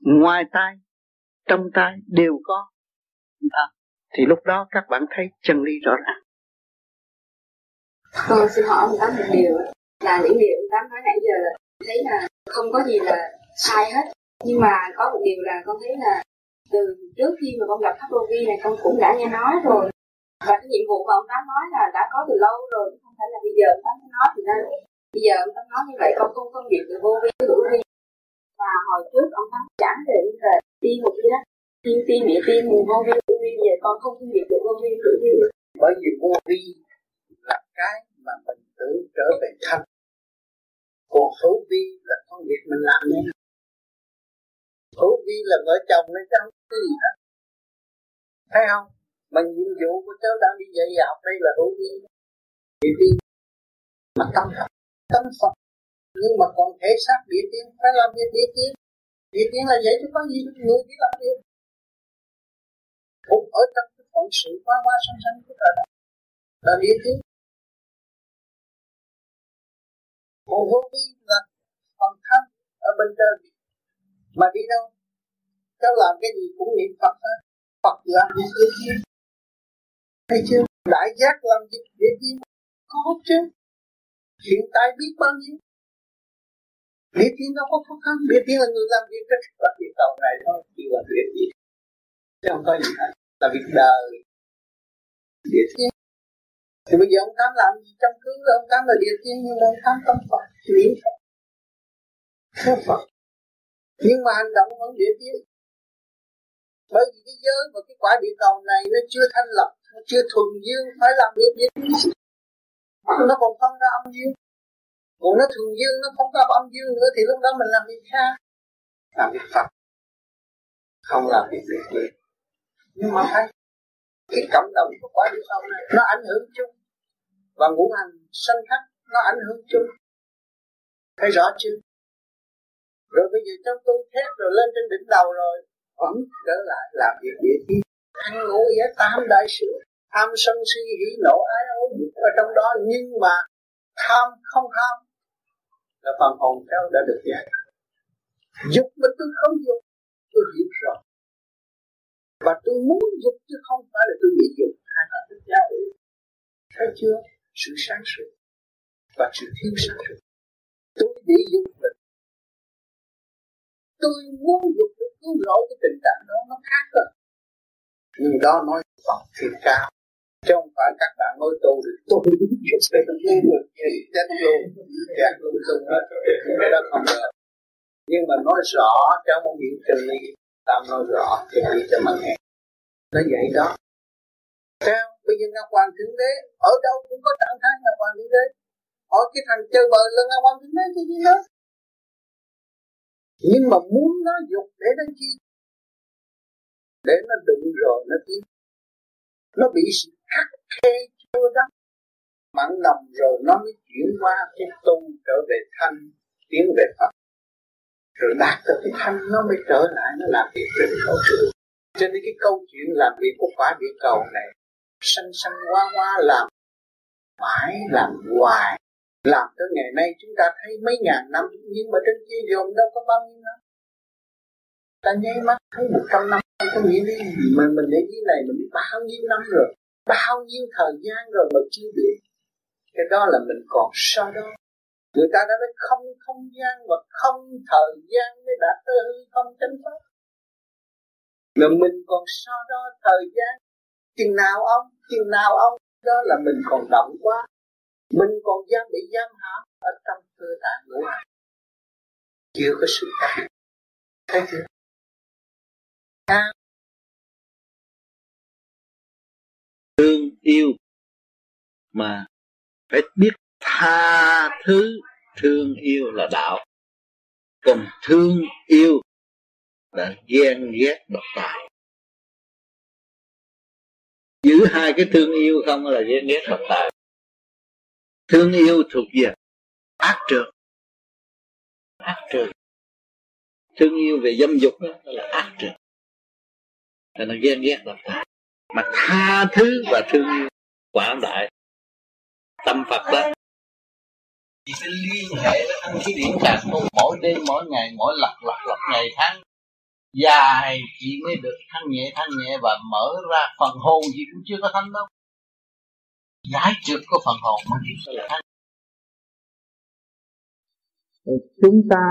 ngoài tai trong tai đều có. À, thì lúc đó các bạn thấy chân lý rõ ràng. Con xin hỏi ông tám một điều là những điều ông tám nói nãy giờ là thấy là không có gì là sai hết. Nhưng mà có một điều là con thấy là từ trước khi mà con gặp pháp vô vi này, con cũng đã nghe nói rồi. Và cái nhiệm vụ mà ông tám nói là đã có từ lâu rồi không phải là bây giờ ông tám nói thì nên. Bây giờ ông tám nói như vậy, con không phân biệt được vô vi với hữu vi. Và hồi trước ông tám giảng về về đi một cái. đó tiên tiên địa tiên vô vi vô vi về con không phân biệt được vô vi, tự vi bởi vì vô vi là cái mà mình tự trở về thanh còn hữu vi là công việc mình làm nên. Hữu vi là vợ chồng nên chẳng cái gì hết thấy không? Mà nhiệm vụ của cháu đang đi dạy học đây là hữu vi. Địa tiên. Mà tâm học tâm Phật. Nhưng mà còn thể xác địa tiên, phải làm việc địa tiên. Địa tiên là vậy chứ có gì? Người đi làm việc cũng ở trong cái phận sự qua qua sanh sanh của trời là địa tiên còn vô vi là phần thân ở bên trên. Mà đi đâu? Cháu làm cái gì cũng niệm Phật hết. Phật là việc địa tiên thấy chưa? Đại giác làm việc địa tiên có chứ. Hiện tại biết bao nhiêu? Địa tiên đâu có khó khăn. Địa tiên là người làm việc rất là việc cầu này thôi, chỉ là việc gì? Chứ không có gì hết là việc đời. Địa tiên. Thì bây giờ ông tám làm gì trong cứ ông tám là địa tiên, nhưng mà ông tám tâm phật niệm phật. Theo phật nhưng mà hành động vẫn địa tiên. Bởi vì cái giới và cái quả địa cầu này nó chưa thanh lập, nó chưa thuần dương, phải làm địa tiên. Nó còn không ra âm dương. Còn nó thuần dương, nó không có âm dương nữa, thì lúc đó mình làm việc khác. Làm việc phật. Không làm việc địa tiên nhưng mà thấy cái cộng đồng của quả địa cầu này, nó ảnh hưởng chung. Và ngũ hành sanh khắc nó ảnh hưởng chung. Thấy rõ chưa? Rồi bây giờ trong tu thép rồi lên trên đỉnh đầu rồi, vẫn trở lại làm việc địa chi. Ăn ngủ nghĩa tam đại sự tham sân si hỉ nộ ái ố dục ở trong đó. Nhưng mà tham không tham là phần hồn theo đã được giải dục mà tôi không dục, tôi hiểu rồi và tôi muốn dục chứ không phải là tôi bị dục hai là tôi giáo thấy chưa? Sự sáng suốt và sự thiếu sáng suốt. Tôi bị dục mình. Tôi muốn dục để cứu rỗi cái tình trạng đó nó khác rồi nhưng đó nói phật thiền cao. Chứ không phải các bạn mới tu được tu sẽ nghe được gì chết luôn gạt luôn tung hết cái đó không được. Nhưng mà nói rõ trong một những chân lý tạm nói rõ thì lý cho mình nghe. Nó vậy đó. Theo bây giờ ngọc hoàng thượng đế, ở đâu cũng có trạng thái ngọc hoàng thượng đế. Hỏi cái thằng chơi bờ là ngọc hoàng thượng đế cái gì nữa nhưng mà muốn nó dục để nó chi? Để nó đụng rồi nó tiến. Nó bị sự khắc khe chưa đắp mặn nồng rồi nó mới chuyển qua cái tu trở về thanh, tiến về Phật rồi đạt được cái thanh nó mới trở lại, nó làm việc trên cầu trường cho nên cái câu chuyện làm việc của quả địa cầu này, sanh sanh qua qua làm mãi, làm hoài. Làm tới ngày nay chúng ta thấy mấy ngàn năm, nhưng mà trên kia dồn đâu có bao nhiêu năm. Ta nháy mắt thấy một trăm năm có nghĩa đi mà mình để dưới này, mình biết bao nhiêu năm rồi, bao nhiêu thời gian rồi mà chưa được cái đó là mình còn sau đó người ta đã nói không không gian và không thời gian mới đạt tới hư không chánh pháp. Mà mình còn so đo thời gian. Chừng nào ông, chừng nào ông, đó là mình còn động quá. Mình còn giam bị giam hãm ở trong cơ tạng ngũ hành chưa có sự thật thấy chưa? Thương yêu mà phải biết tha thứ thương yêu là đạo. Còn thương yêu là ghen ghét độc tài. Giữ hai cái thương yêu không là ghen ghét độc tài. Thương yêu thuộc về ác trượt ác trượt thương yêu về dâm dục đó là ác trượt là nó ghen ghét độc tài. Mà tha thứ và thương yêu quả đại tâm phật đó chị phải liên hệ với ăn cái điển càng không mỗi đêm, mỗi ngày, mỗi lặp lặp lặp ngày tháng. Dài chị mới được thanh nhẹ thanh nhẹ và mở ra phần hồn chị cũng chưa có thanh đâu. Giải trượt có phần hồn mới là thanh chúng ta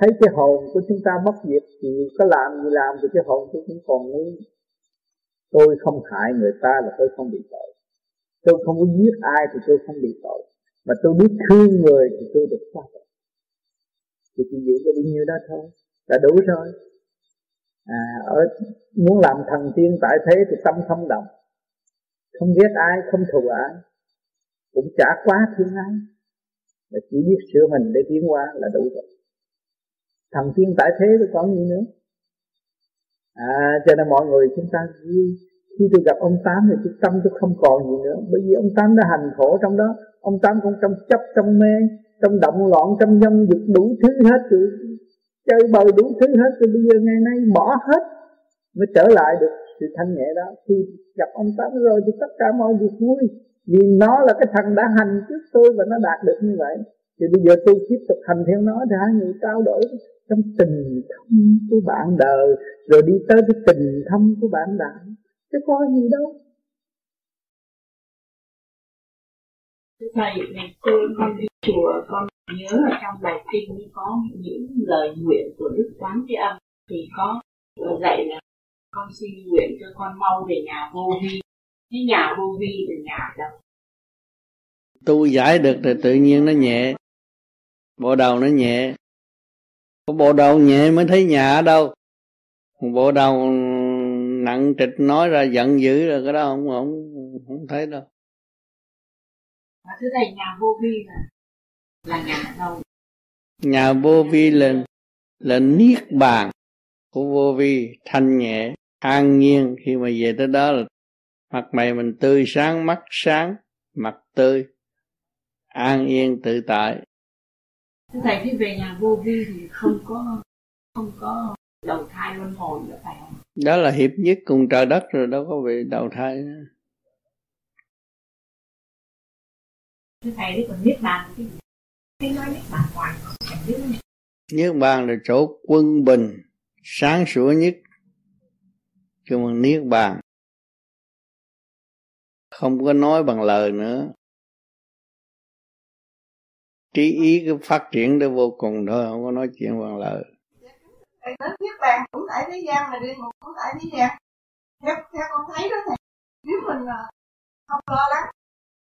thấy cái hồn của chúng ta mất diệt thì có làm gì làm thì cái hồn tôi cũng còn nguyên tôi không hại người ta là tôi không bị tội. Tôi không có giết ai thì tôi không bị tội mà tôi biết thương người thì tôi được thoát thì chỉ giữ có bao nhiêu đó thôi. Là đủ rồi. À, ở muốn làm thần tiên tại thế thì tâm không động. Không ghét ai không thù ai. Cũng chả quá thương ai. Mà chỉ biết sửa mình để tiến qua là đủ rồi. Thần tiên tại thế thì còn gì nữa? À cho nên mọi người chúng ta khi tôi gặp ông tám thì cái tâm tôi không còn gì nữa. Bởi vì ông tám đã hành khổ trong đó. Ông tám cũng trong chấp, trong mê, trong động loạn, trong nhân dục đủ thứ hết tôi chơi bời đủ thứ hết tôi bây giờ ngày nay bỏ hết mới trở lại được sự thanh nhẹ đó. Khi gặp ông tám rồi thì tất cả mọi việc vui. Vì nó là cái thằng đã hành trước tôi và nó đạt được như vậy. Thì bây giờ tôi tiếp tục hành theo nó thì hai người trao đổi trong tình thâm của bạn đời. Rồi đi tới cái tình thâm của bạn đạo chứ có gì đâu. Thầy ngày xưa con đi chùa con nhớ ở trong bài kinh có những lời nguyện của đức quán thế âm. Thì có dạy là con xin nguyện cho con mau về nhà vô vi. Cái nhà vô vi là nhà đâu? Tu giải được thì tự nhiên nó nhẹ. Bộ đầu nó nhẹ. Có bộ đầu nhẹ mới thấy nhà ở đâu? Bộ đầu nặng trịch nói ra giận dữ rồi cái đó không không không thấy đâu. Mà thưa thầy nhà vô vi là là nhà đâu? Nhà vô vi là là niết bàn của vô vi thanh nhẹ an nhiên. Khi mà về tới đó là mặt mày mình tươi sáng mắt sáng mặt tươi an yên tự tại. Thưa thầy khi về nhà vô vi thì không có không có đầu thai luân hồi nữa phải không đó là hiệp nhất cùng trời đất rồi đâu có bị đầu thai nữa. thưa thầy đấy còn niết bàn cái gì? Cái nói niết bàn hoài không biết niết bàn là chỗ quân bình sáng sủa nhất. Chứ mà niết bàn không có nói bằng lời nữa. Trí ý cái phát triển đó vô cùng thôi không có nói chuyện bằng lời thầy nói niết bàn cũng tại thế gian mà địa ngục cũng tại thế gian. Theo, theo con thấy đó thầy nếu mình à, không lo lắng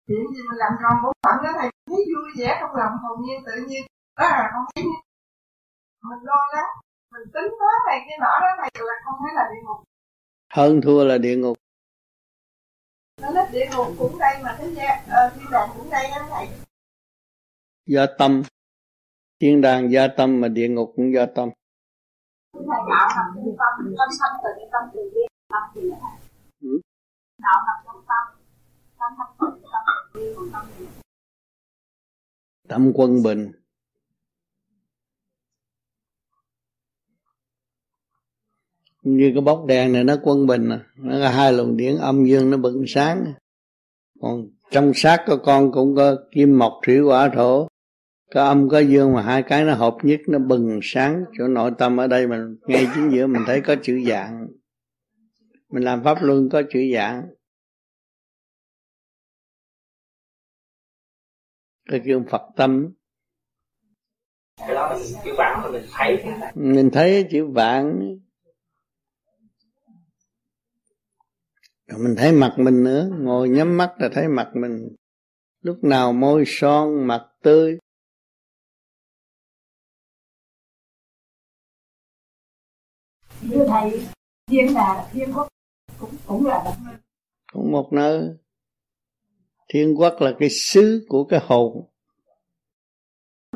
chuyện gì mình làm tròn bổn phận đó thầy thấy vui vẻ trong lòng hồn nhiên tự nhiên đó là con thấy mình lo lắng mình tính toán này cái nọ đó thầy là không thấy là địa ngục. Hơn thua là địa ngục. Nó nói địa ngục cũng đây mà thế gian ờ, thiên đàng cũng đây đó thầy. Do tâm. Thiên đàng do tâm mà địa ngục cũng do tâm thầy đạo nằm trong tâm tâm sanh từ cái tâm từ bi tâm thì là ừ. đạo nằm trong tâm tâm sanh từ tâm từ bi còn tâm thì tâm quân bình như cái bóng đèn này nó quân bình à. nó có hai luồng điện âm dương nó bừng sáng còn trong xác của con cũng có kim mộc thủy hỏa thổ có âm có dương mà hai cái nó hợp nhất nó bừng sáng. Chỗ nội tâm ở đây mình ngay chính giữa mình thấy có chữ dạng. Mình làm pháp luân có chữ dạng. Cái kêu Phật tâm. Cái đó là chữ vạn mà mình thấy. Mình thấy chữ vạn rồi mình thấy mặt mình nữa. Ngồi nhắm mắt là thấy mặt mình. Lúc nào môi son mặt tươi thưa thầy thiên là thiên quốc cũng cũng là một nơi. Cũng một nơi. Thiên quốc là cái xứ của cái hồn.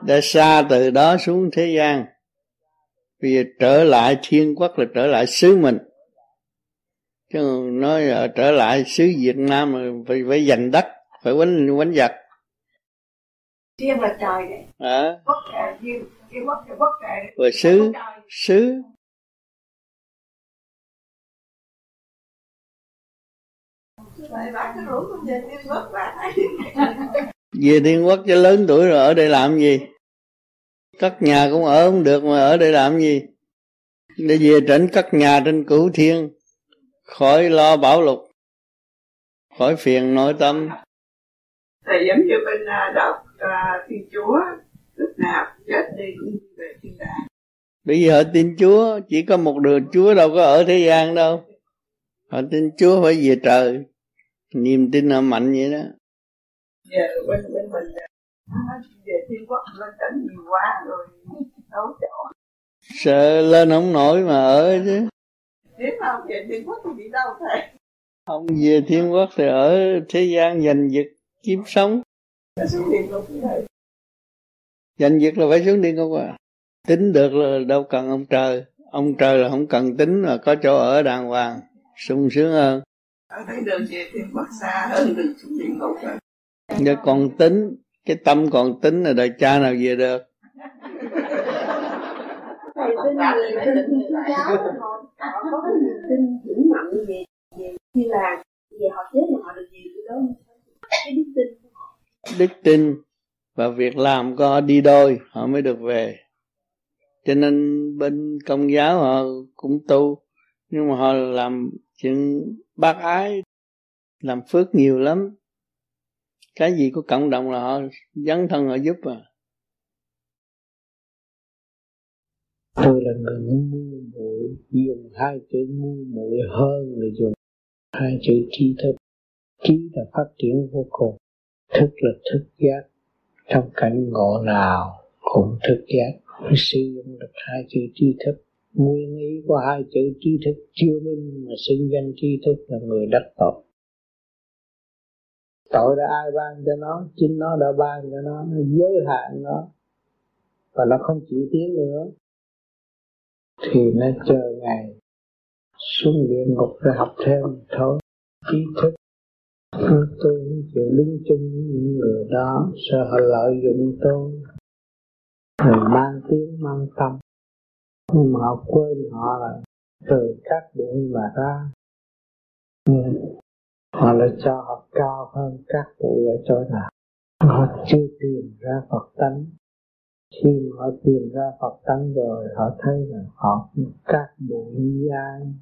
Đã xa từ đó xuống thế gian. Bây giờ trở lại thiên quốc là trở lại xứ mình. Chứ nói là trở lại xứ Việt Nam mà phải phải giành đất phải quánh quánh giặc. Thiên là trời đấy. À. quốc trời thiên thiên quốc là quốc trời rồi xứ xứ về thiên quốc cho lớn tuổi rồi ở đây làm gì? Cất nhà cũng ở không được mà ở đây làm gì? Để về trển cất nhà trên cửu thiên khỏi lo bảo lục khỏi phiền nội tâm. Thầy giống như bên à, đạo uh, thiên chúa lúc nào chết đi cũng về thiên đàng. Bây giờ họ tin chúa chỉ có một đường chúa đâu có ở thế gian đâu. Họ tin chúa phải về trời niềm tin họ mạnh vậy đó. Giờ bên bên mình về thiên quốc lên tỉnh nhiều quá rồi đấu chỗ. Sợ lên không nổi mà ở chứ. Nếu mà về thiên quốc thì đi đâu thầy không về thiên quốc thì ở thế gian giành giật kiếm sống. Giành giật là phải xuống địa ngục à. Tính được là đâu cần ông trời. Ông trời là không cần tính mà có chỗ ở đàng hoàng sung sướng hơn ở đây đường về thiên quốc xa hơn đường xuống địa ngục rồi giờ còn tính cái tâm còn tính là đời cha nào về được? Thầy tin người tin giáo họ họ có cái niềm tin vững mạnh về về khi là về họ chết mà họ được gì từ đó cái đức tin của họ. Đức tin và việc làm của họ đi đôi họ mới được về. Cho nên bên công giáo họ cũng tu nhưng mà họ làm chuyện bác ái làm phước nhiều lắm. Cái gì của cộng đồng là họ dấn thân họ giúp à. Tôi là người ngu muội dùng hai chữ ngu muội hơn là dùng hai chữ trí thức. Trí là phát triển vô cùng, thức là thức giác. Trong cảnh ngộ nào cũng thức giác. Sử dụng được hai chữ trí thức nguyên ý của hai chữ trí thức chưa minh mà xưng danh trí thức là người đắc tội. Tội đã ai ban cho nó? Chính nó đã ban cho nó nó giới hạn nó. Và nó không chịu tiến nữa. Thì nó chờ ngày xuống địa ngục để học thêm thôi. Trí thức. Tôi không chịu đứng chung với những người đó, sợ họ lợi dụng tôi. Rồi mang tiếng mang tâm nhưng mà họ quên họ là từ các bụi mà ra. Ừ. Họ lại cho họ cao hơn các bụi ở chỗ nào. Họ chưa tìm ra Phật tánh. Khi mà họ tìm ra Phật tánh rồi, họ thấy là họ các bụi dai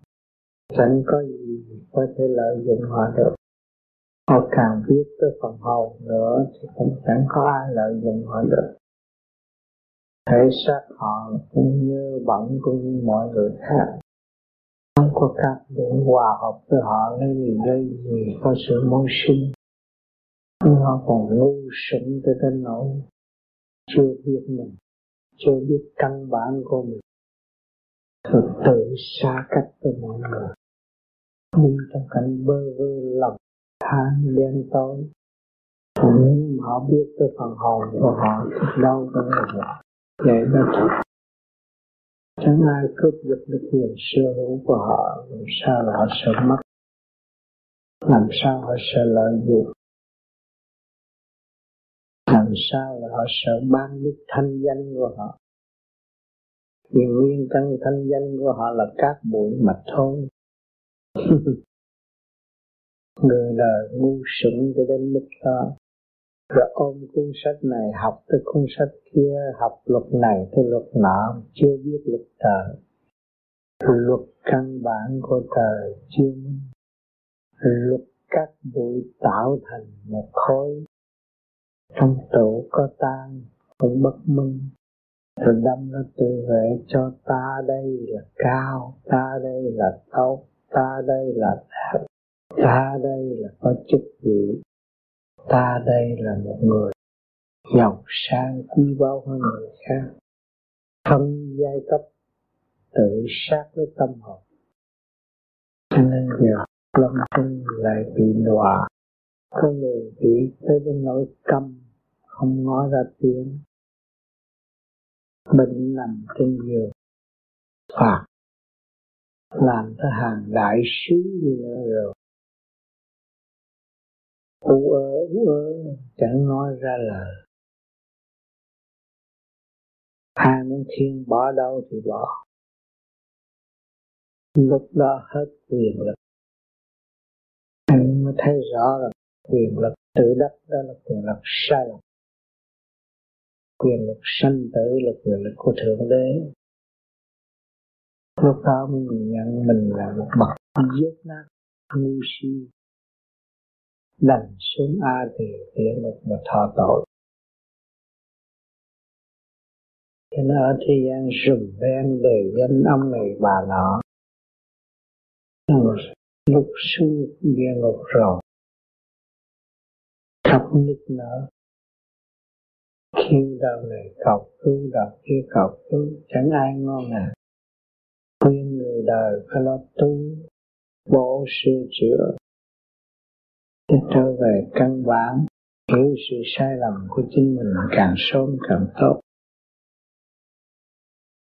chẳng có gì có thể lợi dụng họ được. Họ càng biết tới phần hồn nữa, thì cũng chẳng có ai lợi dụng họ được thể xác họ cũng như bẩn cũng như mọi người khác. Không có cách để hòa hợp với họ, lấy gì lấy gì, có sự mâu sinh. Nhưng họ còn ngu sững tới tên nỗi chưa biết mình, chưa biết căn bản của mình. Thực tự xa cách với mọi người. Đi trong cảnh bơ vơ lòng than đen tối nếu mà họ biết tới phần hồn của họ đâu có là để đã thật chẳng ai cướp giật được quyền sở hữu của họ, làm sao là họ sợ mất? Làm sao họ sợ lợi dụng? Làm sao là họ sợ ban đức thanh danh của họ? Vì nguyên căn thanh danh của họ là cát bụi mà thôi. Người đời ngu sững cho đến mức đó rồi ôm cuốn sách này, học tới cuốn sách kia, học luật này tới luật nọ, chưa biết luật trời. Luật căn bản của trời chưa minh. Luật các bụi tạo thành một khối. Trong tổ có tan không bất minh. Rồi đâm nó tự vệ cho ta đây là cao, ta đây là tốt, ta đây là đẹp, ta đây là có chức vị ta đây là một người giàu sang, quý báu hơn người khác. Phân giai cấp, tự sát với tâm hồn. Cho nên giờ lâm chung lại bị đọa. Có người bị tới đến nỗi câm, không nói ra tiếng. Bệnh nằm trên giường. Phạt. Làm tới hàng đại sứ đi nữa rồi u ơ u ơ chẳng nói ra lời. Hai muốn thiên bỏ đâu thì bỏ. Lúc đó hết quyền lực. Anh mới thấy rõ là quyền lực tự đắc đó là quyền lực sai lầm. Quyền lực sanh tử là quyền lực của thượng đế. Lúc đó mình nhận mình là một bậc dốt nát ngu si đành xuống a thì địa ngục mà thọ tội. Cho nên ở thế gian rùm beng đề danh ông này bà nọ. Lúc xuống địa ngục rồi. Khắp nức nở. Kêu đạo này cầu cứu đạo kia cầu cứu chẳng ai ngon à, khuyên người đời phải lo tu bổ sửa chữa để trở về căn bản, hiểu sự sai lầm của chính mình càng sớm càng tốt.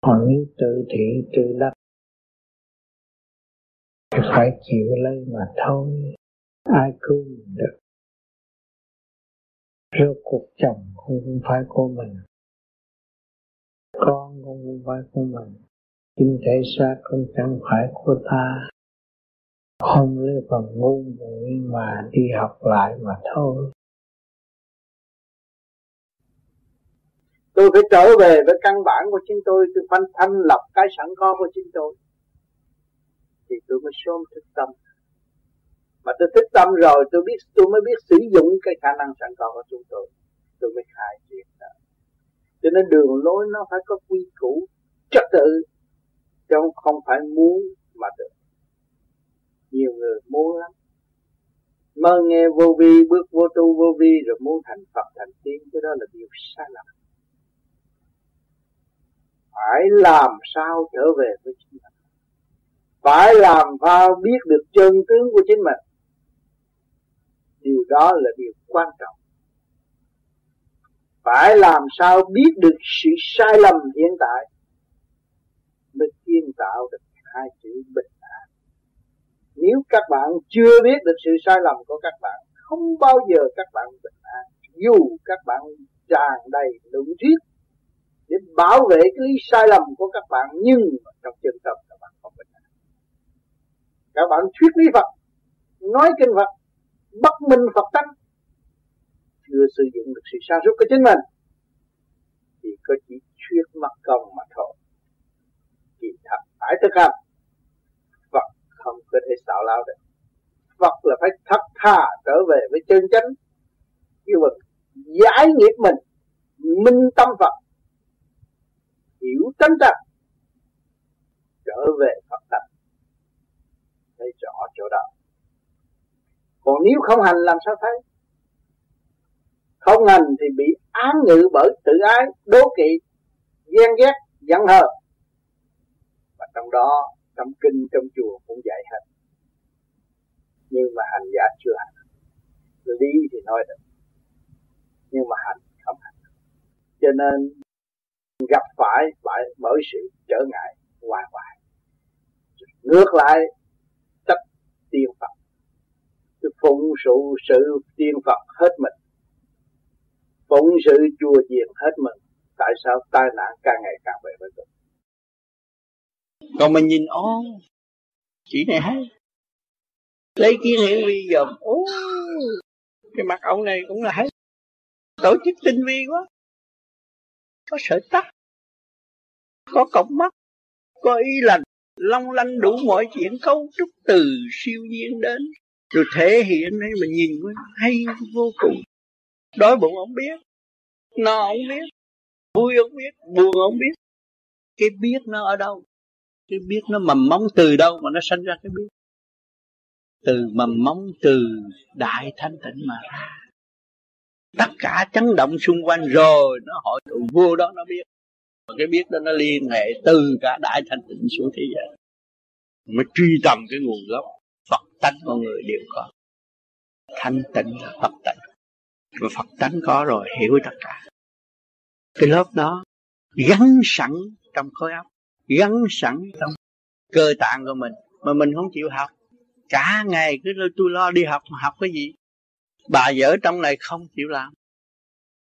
Còn nếu tự thị, tự đắc thì phải chịu lấy mà thôi, ai cứu mình được? Rốt cuộc chồng cũng không phải của mình, con cũng không phải của mình. Kinh thể xác cũng chẳng phải của ta không lấy phần ngu muội mà đi học lại mà thôi. Tôi phải trở về với căn bản của chính tôi tôi phải thanh lập cái sẵn có của chính tôi. Thì tôi mới sớm thức tâm. Mà tôi thức tâm rồi, tôi biết, tôi mới biết sử dụng cái khả năng sẵn có của chúng tôi. Tôi mới khai triển. đó cho nên đường lối nó phải có quy củ, trật tự. Chứ không phải muốn mà được nhiều người muốn lắm. Mơ nghe vô vi, bước vô tu vô vi, rồi muốn thành Phật thành tiên, cái đó là điều sai lầm phải làm sao trở về với chính mình? Phải làm sao biết được chân tướng của chính mình? Điều đó là điều quan trọng. Phải làm sao biết được sự sai lầm hiện tại? Mới kiến tạo được hai chữ bình nếu các bạn chưa biết được sự sai lầm của các bạn, không bao giờ các bạn bình an. Dù các bạn tràn đầy luận thuyết để bảo vệ cái lý sai lầm của các bạn, nhưng trong chân tâm các bạn không bình an. Các bạn thuyết lý Phật, nói kinh Phật, bất minh Phật tánh, chưa sử dụng được sự sáng suốt của chính mình, thì có chỉ thuyết mặt công mà thôi. Thì thật phải thực hành không có thể xạo lao được. Phật là phải thật thà trở về với chân chánh. Như mà giải nghiệp mình, minh tâm Phật, hiểu chân thật trở về Phật tánh. Thấy rõ chỗ đó. Còn nếu không hành làm sao thấy? Không hành thì bị án ngự bởi tự ái, đố kỵ, ghen ghét, giận hờn. Và trong đó trong kinh trong chùa cũng dạy hết. Nhưng mà hành giả chưa hành. Lý thì nói được. Nhưng mà hành không hành. Cho nên gặp phải phải bởi sự trở ngại, hoài hoài. Ngược lại, tất tiên Phật. Tôi phụng sự sự tiên Phật hết mình. Phụng sự chùa chiền hết mình. Tại sao tai nạn càng ngày càng về với tôi? Còn mình nhìn, ô chỉ này hay. Lấy kiến hiển vi dòm, ô, cái mặt ông này cũng là hay. Tổ chức tinh vi quá. Có sợi tắc có cọc mắt, có ý lành. Long lanh đủ mọi chuyện, cấu trúc từ siêu nhiên đến. Rồi thể hiện đây mình nhìn hay vô cùng. Đói bụng ông biết, no ông biết, vui ông biết, buồn ông biết. Cái biết nó ở đâu? Cái biết nó mầm móng từ đâu mà nó sinh ra cái biết? Từ mầm móng từ đại thanh tịnh mà ra. Tất cả chấn động xung quanh rồi, nó hội tụ vô đó, nó biết. Và cái biết đó nó liên hệ từ cả đại thanh tịnh xuống thế giới mới truy tầm cái nguồn gốc. Phật tánh con người đều có. Thanh tịnh là Phật tánh. Và Phật tánh có rồi, hiểu tất cả. Cái lớp đó gắn sẵn trong khối óc gắn sẵn trong cơ tạng của mình, mà mình không chịu học. Cả ngày cứ tôi lo đi học, mà học cái gì? Bà vợ trong này không chịu làm.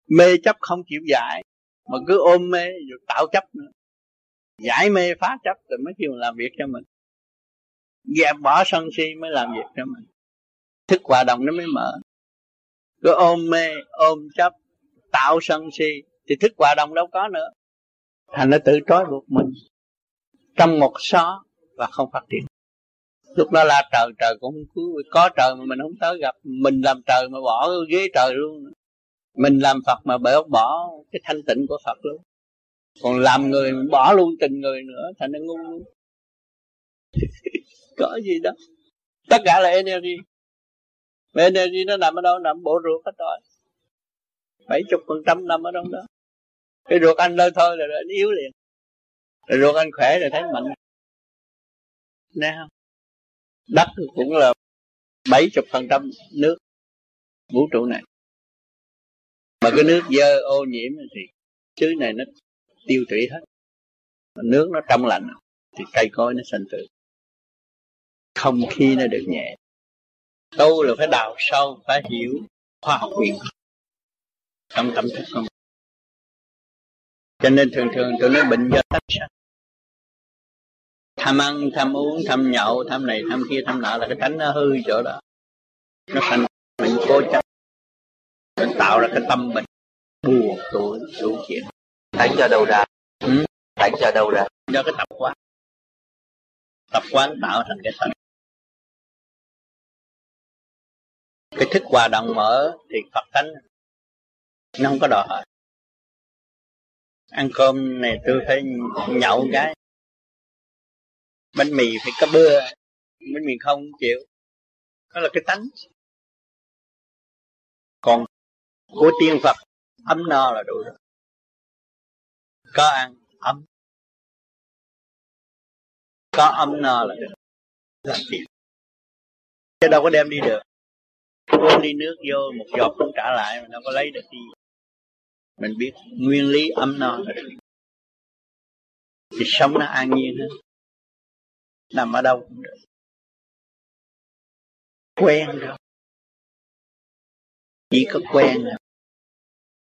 Mê chấp không chịu giải, mà cứ ôm mê rồi tạo chấp nữa. Giải mê phá chấp rồi mới kêu làm việc cho mình. Dẹp bỏ sân si mới làm việc cho mình. Thức hòa đồng nó mới mở. Cứ ôm mê, ôm chấp, tạo sân si, thì thức hòa đồng đâu có nữa. Thành nó tự trói buộc mình trong một xó và không phát triển. Lúc đó là trời trời cũng không cứu có trời mà mình không tới gặp. Mình làm trời mà bỏ ghế trời luôn. Mình làm Phật mà bỏ bỏ cái thanh tịnh của Phật luôn. Còn làm người bỏ luôn tình người nữa, thành nó ngu luôn. Có gì đó. Tất cả là energy. Mà energy nó nằm ở đâu? Nằm bộ ruột hết rồi. Bảy chục phần trăm nằm ở đâu đó. Cái ruột anh lơ thôi là nó yếu liền rồi ruột anh khỏe rồi thấy mạnh. Nè không đất cũng là bảy chục phần trăm nước vũ trụ này. Mà cái nước dơ ô nhiễm thì chứ này nó tiêu tủy hết. Mà nước nó trong lạnh thì cây cối nó sinh tử không khí nó được nhẹ. Tu là phải đào sâu phải hiểu khoa học quyền trong tâm thức không, cho nên thường thường tôi nói bệnh do tánh sanh tham ăn tham uống tham nhậu tham này tham kia tham nọ là cái tánh nó hư chỗ đó. Nó thành bệnh cố chấp. Nó tạo ra cái tâm bệnh buồn tuổi đủ chuyện. Đánh cho đâu ra. Ừ? đánh cho đâu ra. Do cái tập quán. Tập quán tạo thành cái thành cái thức hòa đồng mở thì Phật tánh nó không có đòi hỏi. Ăn cơm này tôi phải nhậu cái bánh mì phải có bưa bánh mì không chịu đó là cái tánh. Còn của tiên Phật, ấm no là đủ rồi. Có ăn, ấm. Có ấm no là được. Làm việc chứ đâu có đem đi được. Uống đi nước vô, một giọt cũng trả lại, mà đâu có lấy được gì. Mình biết nguyên lý ấm no là được. Thì sống nó an nhiên hơn nằm ở đâu cũng được. Quen đâu chỉ có quen rồi.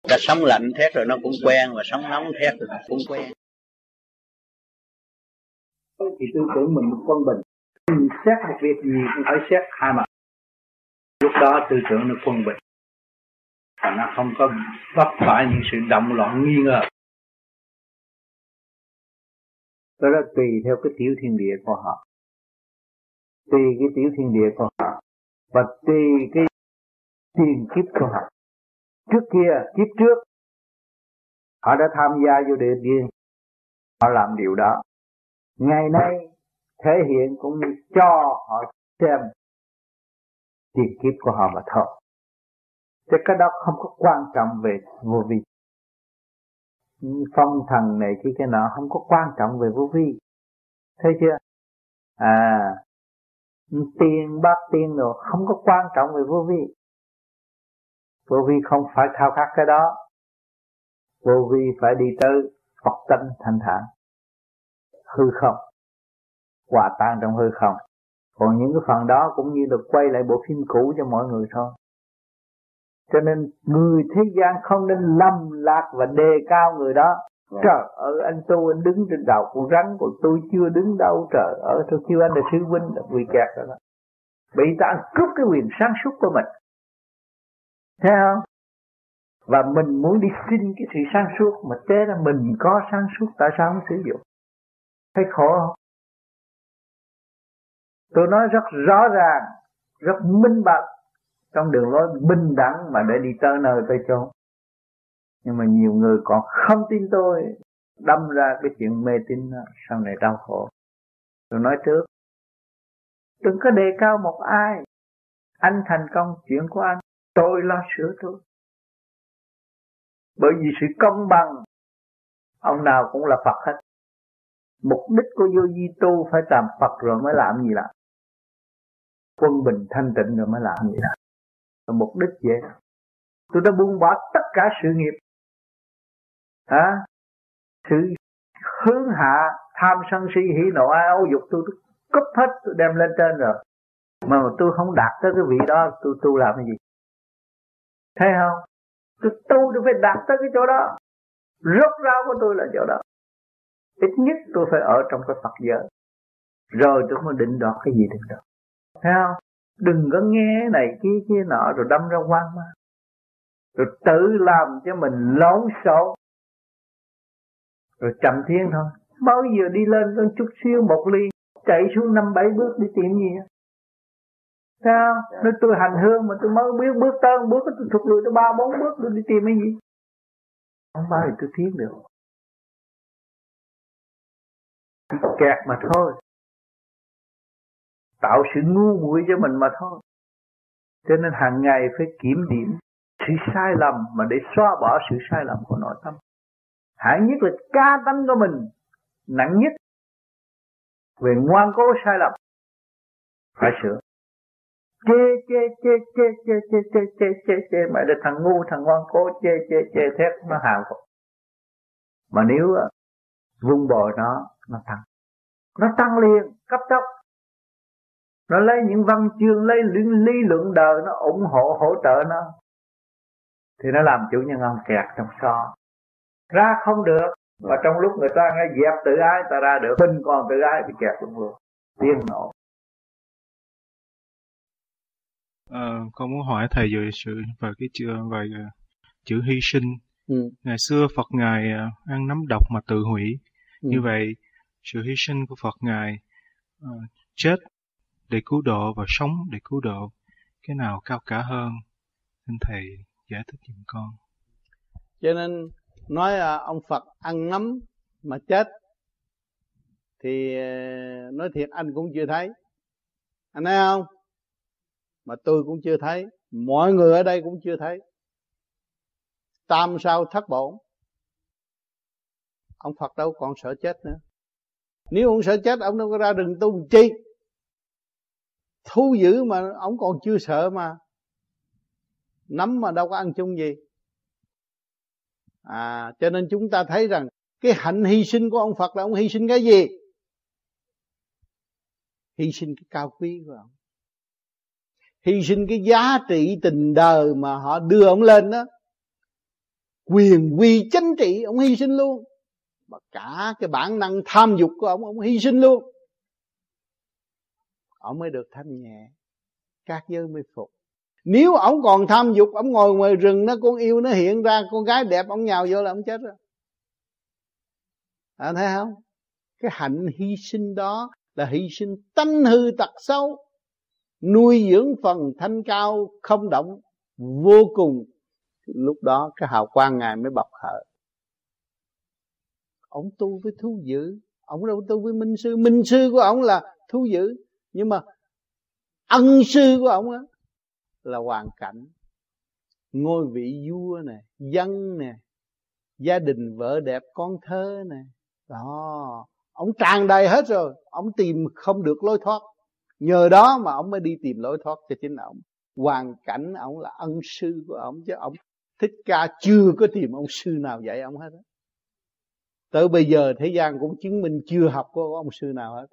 Ta sống lạnh thét rồi nó cũng quen và sống nóng thét rồi nó cũng quen. Thì tư tưởng mình quân bình mình xét một việc gì cũng phải xét hai mặt. Lúc đó tư tưởng nó quân bình. Và nó không có vấp phải những sự động loạn nghi ngờ. Đó là tùy theo cái tiểu thiên địa của họ. Tùy cái tiểu thiên địa của họ. Và tùy cái tiền kiếp của họ. Trước kia, kiếp trước, họ đã tham gia vô địa tiên họ làm điều đó. Ngày nay, thể hiện cũng như cho họ xem tiền kiếp của họ mà thôi. Chứ cái đó không có quan trọng về vô vi phong thần này kia cái nọ không có quan trọng về vô vi. Thấy chưa? À tiền bát tiền rồi không có quan trọng về vô vi. Vô vi không phải khao khát cái đó. Vô vi phải đi tới Phật tánh thanh thản. Hư không. Hòa tan trong hư không. Còn những cái phần đó cũng như được quay lại bộ phim cũ cho mọi người thôi cho nên người thế gian không nên lâm lạc và đề cao người đó Vâng. Trời ơi anh tu anh đứng trên đầu con rắn Còn tôi chưa đứng đâu trời ơi tôi kêu anh là sư huynh là bị kẹt rồi đó Bị ta cướp cái quyền sáng suốt của mình Thấy không? Và mình muốn đi xin cái sự sáng suốt Mà thế là mình có sáng suốt Tại sao không sử dụng Thấy khổ không? Tôi nói rất rõ ràng Rất minh bạch trong đường lối bình đẳng Mà để đi tới nơi tới chốn. Nhưng mà nhiều người còn không tin tôi, đâm ra cái chuyện mê tín sau này đau khổ. Tôi nói trước, đừng có đề cao một ai. Anh thành công, chuyện của anh, tôi lo sửa tôi bởi vì sự công bằng, ông nào cũng là Phật hết. Mục đích của vô di tu phải làm Phật rồi mới làm gì làm? Quân bình thanh tịnh rồi mới làm gì làm? Và mục đích vậy. Tôi đã buông bỏ tất cả sự nghiệp. Hả? Sự hướng hạ tham sân si hỉ nộ ai âu dục tôi, tôi cúp hết tôi đem lên trên rồi. Mà tôi không đạt tới cái vị đó tôi tu làm cái gì? Thấy không? Tôi tu tôi phải đạt tới cái chỗ đó. Rốt ráo của tôi là chỗ đó. Ít nhất tôi phải ở trong cái Phật giới. Rồi tôi mới định đoạt cái gì được đâu. Thấy không? Đừng có nghe này kia kia nọ, rồi đâm ra quan ma rồi tự làm cho mình lộn số rồi chậm thiên thôi. Bao giờ đi lên con chút xíu một ly, chạy xuống năm bảy bước đi tìm gì sao? Nói tôi hành hương mà tôi mới biết bước tới bước, tôi thụt lùi tới ba bốn bước, tôi đi tìm cái gì? Không bao giờ tôi tiến được. Kẹt mà thôi tạo sự ngu muội cho mình mà thôi cho nên hàng ngày phải kiểm điểm sự sai lầm mà để xóa bỏ sự sai lầm của nội tâm hạng nhất là ca tánh của mình nặng nhất về ngoan cố sai lầm phải sửa chê chê chê chê chê chê chê chê chê chê mày là thằng ngu thằng ngoan cố chê chê chê thét nó hào phục mà nếu vung bồi nó nó tăng nó tăng liền cấp tốc nó lấy những văn chương lấy lý, lý luận đời nó ủng hộ hỗ trợ nó. Thì nó làm chủ nhân ông kẹt trong so ra không được. Và trong lúc người ta nghe dẹp tự ái ta ra được. Mình còn tự ái bị kẹt luôn luôn. Tiên nổ. À, con muốn hỏi thầy về sự về cái chữ về uh, chữ hy sinh. Ừ. ngày xưa Phật ngài uh, ăn nắm độc mà tự hủy. Ừ. như vậy sự hy sinh của Phật ngài uh, chết để cứu độ và sống để cứu độ. Cái nào cao cả hơn? Xin thầy giải thích giùm con. Cho nên nói à, ông Phật ăn nấm mà chết thì à, nói thiệt anh cũng chưa thấy. Anh thấy không? Mà tôi cũng chưa thấy. Mọi người ở đây cũng chưa thấy. Tam sao thất bổn. Ông Phật đâu còn sợ chết nữa. Nếu ông sợ chết, ông đâu có ra rừng tu chi? Thu dữ mà, ông còn chưa sợ mà. Nắm mà đâu có ăn chung gì. À cho nên chúng ta thấy rằng cái hạnh hy sinh của ông Phật là ông hy sinh cái gì? Hy sinh cái cao quý của ông. Hy sinh cái giá trị tình đời mà họ đưa ông lên đó. Quyền quy chánh trị, ông hy sinh luôn. Và cả cái bản năng tham dục của ông ông hy sinh luôn ông mới được thanh nhẹ. Các giới mới phục. Nếu ông còn tham dục ông ngồi ngoài rừng nó con yêu nó hiện ra con gái đẹp ông nhào vô là ông chết rồi. À, thấy không? Cái hạnh hy sinh đó là hy sinh tánh hư tật xấu nuôi dưỡng phần thanh cao không động vô cùng. Lúc đó cái hào quang ngài mới bộc hở ông tu với thú dữ. Ông đâu tu với minh sư. Minh sư của ông là thú dữ nhưng mà ân sư của ông á là hoàn cảnh. Ngôi vị vua nè, dân nè, gia đình vợ đẹp, con thơ nè. Đó, ông tràn đầy hết rồi. Ông tìm không được lối thoát. Nhờ đó mà ông mới đi tìm lối thoát cho chính ông. Hoàn cảnh ông là ân sư của ông, chứ ông thích ca chưa có tìm ông sư nào dạy ông hết á. Tới bây giờ thế gian cũng chứng minh chưa học có ông sư nào hết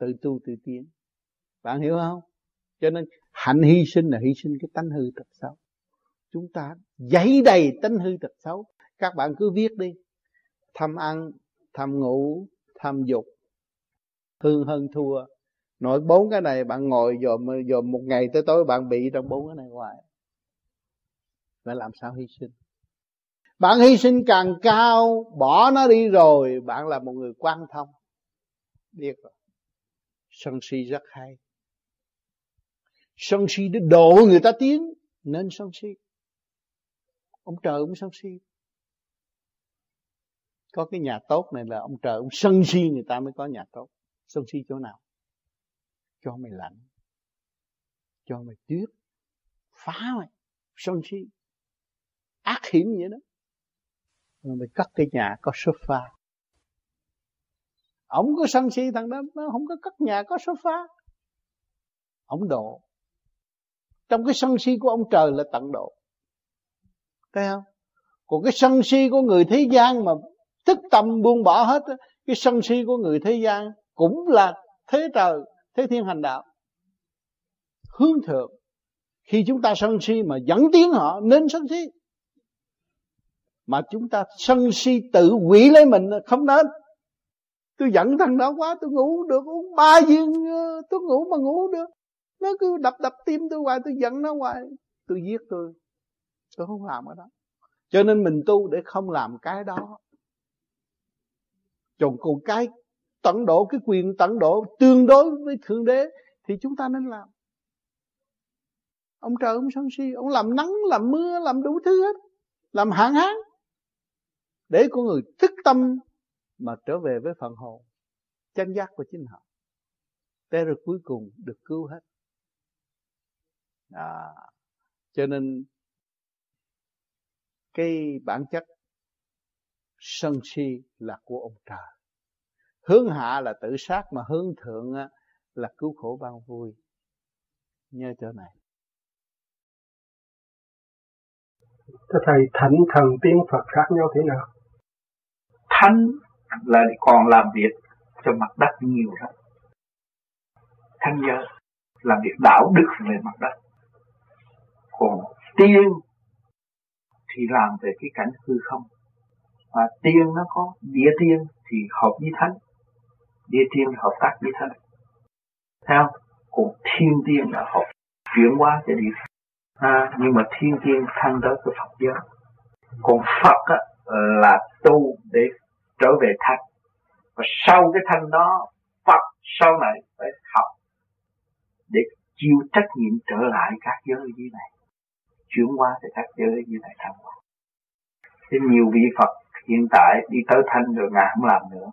tự tu tự tiến. Bạn hiểu không? Cho nên hạnh hy sinh là hy sinh cái tánh hư tật xấu. Chúng ta dấy đầy tánh hư tật xấu. Các bạn cứ viết đi. Tham ăn, tham ngủ, tham dục. Hương hơn thua. Nội bốn cái này bạn ngồi dòm dòm một ngày tới tối bạn bị trong bốn cái này hoài. Phải làm sao hy sinh? Bạn hy sinh càng cao, bỏ nó đi rồi, bạn là một người quan thông. Biết rồi sân si rất hay. Sân si để độ người ta tiến, nên sân si. Ông trời cũng sân si. Có cái nhà tốt này là ông trời ông sân si người ta mới có nhà tốt. Sân si chỗ nào? Cho mày lạnh. Cho mày tuyết. Phá mày. Sân si. Ác hiểm vậy đó. Rồi mày cất cái nhà có sofa ông có sân si thằng đó, nó không có cất nhà, có sofa ông độ. Trong cái sân si của ông trời là tận độ. Thấy không? Còn cái sân si của người thế gian mà thức tâm buông bỏ hết cái sân si của người thế gian cũng là thế trời, thế thiên hành đạo. Hướng thượng. Khi chúng ta sân si mà dẫn tiến họ, nên sân si. Mà chúng ta sân si tự quỷ lấy mình không nên tôi giận thằng đó quá, tôi ngủ được, uống ba viên ờ, tôi ngủ mà ngủ được. Nó cứ đập đập tim tôi hoài, tôi giận nó hoài. Tôi giết tôi. Tôi không làm cái đó. Cho nên mình tu để không làm cái đó. Còn còn cái tận độ, cái quyền tận độ tương đối với thượng đế thì chúng ta nên làm. Ông trời, ông sân si, ông làm nắng, làm mưa, làm đủ thứ hết. Làm hạn hán. Để con người thức tâm mà trở về với phần hồn. Chân giác của chính họ. Để rồi cuối cùng được cứu hết. À, cho nên cái bản chất sân si là của ông trời. Hướng hạ là tự sát mà hướng thượng là cứu khổ ban vui. Nhớ chỗ này. Thưa Thầy, thánh thần tiên Phật khác nhau thế nào? Thánh là còn làm việc cho mặt đất nhiều lắm. Thanh giới làm việc đạo đức về mặt đất. Còn tiên thì làm về cái cảnh hư không. Và tiên nó có địa tiên thì hợp với thánh địa tiên hợp tác với thánh. theo còn thiên tiên là hợp chuyển hóa cho địa à, nhưng mà thiên tiên thăng tới cái Phật giới còn Phật á, là tu để trở về thanh. Và sau cái thanh đó, Phật sau này phải học để chịu trách nhiệm trở lại các giới dưới này, chuyển qua từ các giới dưới này thăng hoa thế nhiều vị Phật hiện tại đi tới thanh rồi ngài không làm nữa.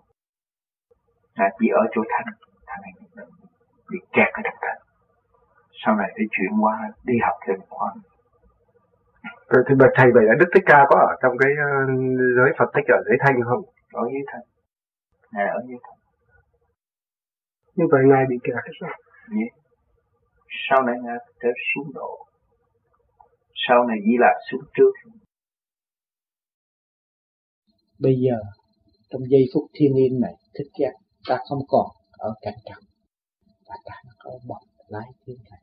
Là chỉ ở chỗ thanh thanh này bị kẹt ở trong thanh. Sau này phải chuyển qua đi học thêm khoa rồi thì bậc thầy, vậy là Đức Thích Ca có ở trong cái ờ, giới Phật thích ở giới thanh không? Ở dưới thanh. Ngài ở dưới thanh. Như vậy Ngài bị kẹt hay sao? Yeah. Sau này Ngài trở xuống độ. Sau này Di Lạc xuống trước. Bây giờ, trong giây phút thiên liêng này, thích giác ta không còn ở cảnh trần và ta có bọc lái thiên cảnh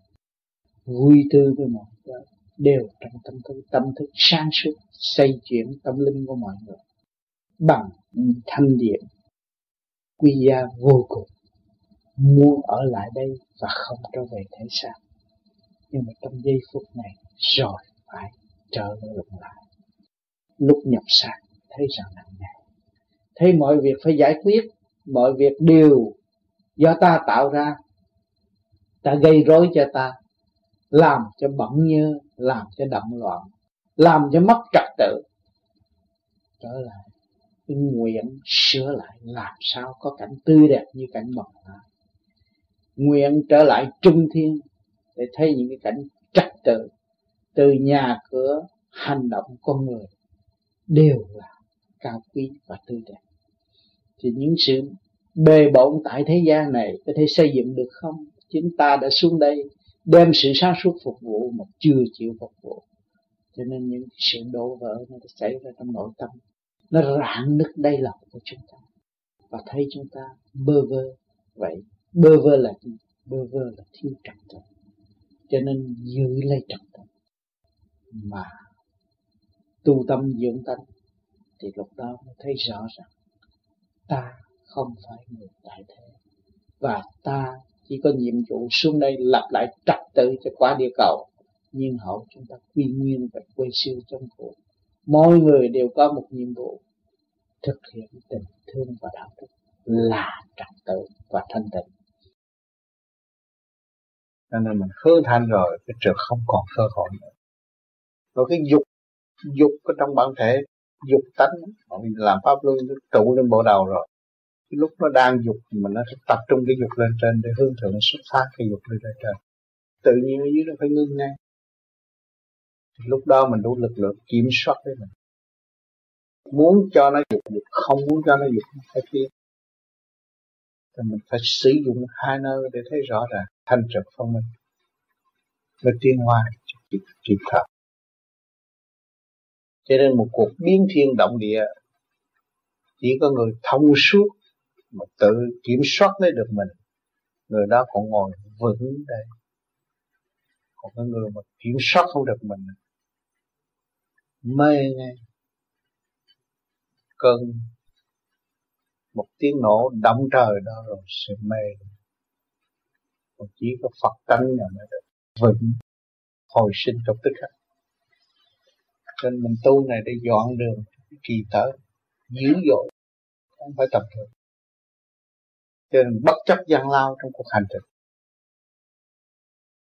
vui tươi với mọi người đều trong tâm thức tâm thức sáng suốt xây chuyển tâm linh của mọi người bằng thanh điện quy gia vô cùng. Muốn ở lại đây và không trở về thế gian. Nhưng mà trong giây phút này, rồi phải trở lại. Lúc nhập xác thấy rằng nặng nề. Thấy mọi việc phải giải quyết, mọi việc đều do ta tạo ra. Ta gây rối cho ta, làm cho bận nhơ, làm cho động loạn, làm cho mất trật tự. Trở lại nguyện sửa lại làm sao có cảnh tươi đẹp như cảnh mộng? nguyện trở lại trung thiên để thấy những cái cảnh trật tự từ nhà cửa, hành động con người đều là cao quý và tươi đẹp. Thì những sự bề bộn tại thế gian này có thể xây dựng được không? Chúng ta đã xuống đây đem sự sáng suốt phục vụ mà chưa chịu phục vụ. Cho nên những sự đổ vỡ nó xảy ra trong nội tâm nó rạn nứt đây lòng của chúng ta. Và thấy chúng ta bơ vơ vậy. Bơ vơ là gì? Bơ vơ là thiếu trật tự cho nên giữ lấy trật tự mà tu tâm dưỡng tánh thì lúc đó mới thấy rõ rằng ta không phải người tại thế. Và ta chỉ có nhiệm vụ xuống đây lập lại trật tự cho quả địa cầu. Nhưng hậu chúng ta quy nguyên và quay siêu trong cuộc mỗi người đều có một nhiệm vụ, thực hiện tình thương và đạo đức là trật tự và thanh tịnh. Cho nên mình hứa thanh rồi, cái trượt không còn cơ hội nữa. Rồi cái dục dục ở trong bản thể, dục tánh họ làm pháp luân trụ lên bộ đầu rồi. Cái lúc nó đang dục mình nó tập trung cái dục lên trên để hướng thượng xuất phát cái dục lên trên. Tự nhiên ở dưới nó phải ngưng ngay lúc đó mình đủ lực lượng kiểm soát với mình. Muốn cho nó dục được không muốn cho nó dục phải kia thì mình phải sử dụng hai nơi để thấy rõ ràng thanh trực phân minh. Nó tiên hoa kịp, kịp thời. Cho nên một cuộc biến thiên động địa chỉ có người thông suốt mà tự kiểm soát lấy được mình. Người đó còn ngồi vững đây. Còn cái người mà kiểm soát không được mình mê ngay. Cơn một tiếng nổ động trời đó rồi sẽ mê. Còn chỉ có Phật tánh là mới được vững hồi sinh trong tức khắc. Nên mình tu này để dọn đường kỳ tới dữ dội, không phải tầm thường cho nên bất chấp gian lao trong cuộc hành trình.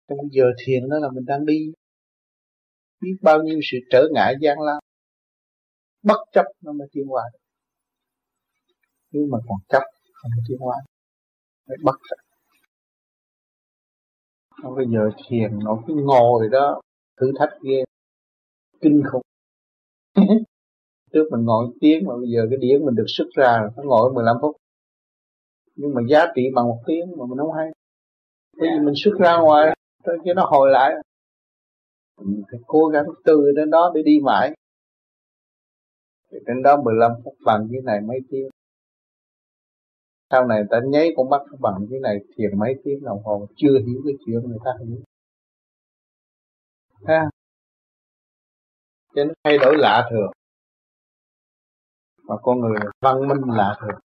Trong giờ thiền đó là mình đang đi biết bao nhiêu sự trở ngại gian lao bất chấp nó mới tiến hóa được. Nếu mà còn chấp, không có tiến hóa phải bất chấp. Nó bây giờ thiền, nó cứ ngồi đó, thử thách ghê. Kinh khủng. Trước mình ngồi tiếng mà bây giờ cái điển mình được xuất ra, nó ngồi 15 phút. Nhưng mà giá trị bằng một tiếng mà mình không hay. Bởi vì mình xuất ra ngoài cho nó hồi lại mình phải cố gắng từ đến đó để đi mãi. Thì đến đó 15 phút bằng cái này mấy tiếng. Sau này ta nháy con mắt bằng cái này thiền mấy tiếng đồng hồ chưa hiểu cái chuyện người ta hiểu. Ha. Cho nó thay đổi lạ thường. Mà con người văn minh lạ thường.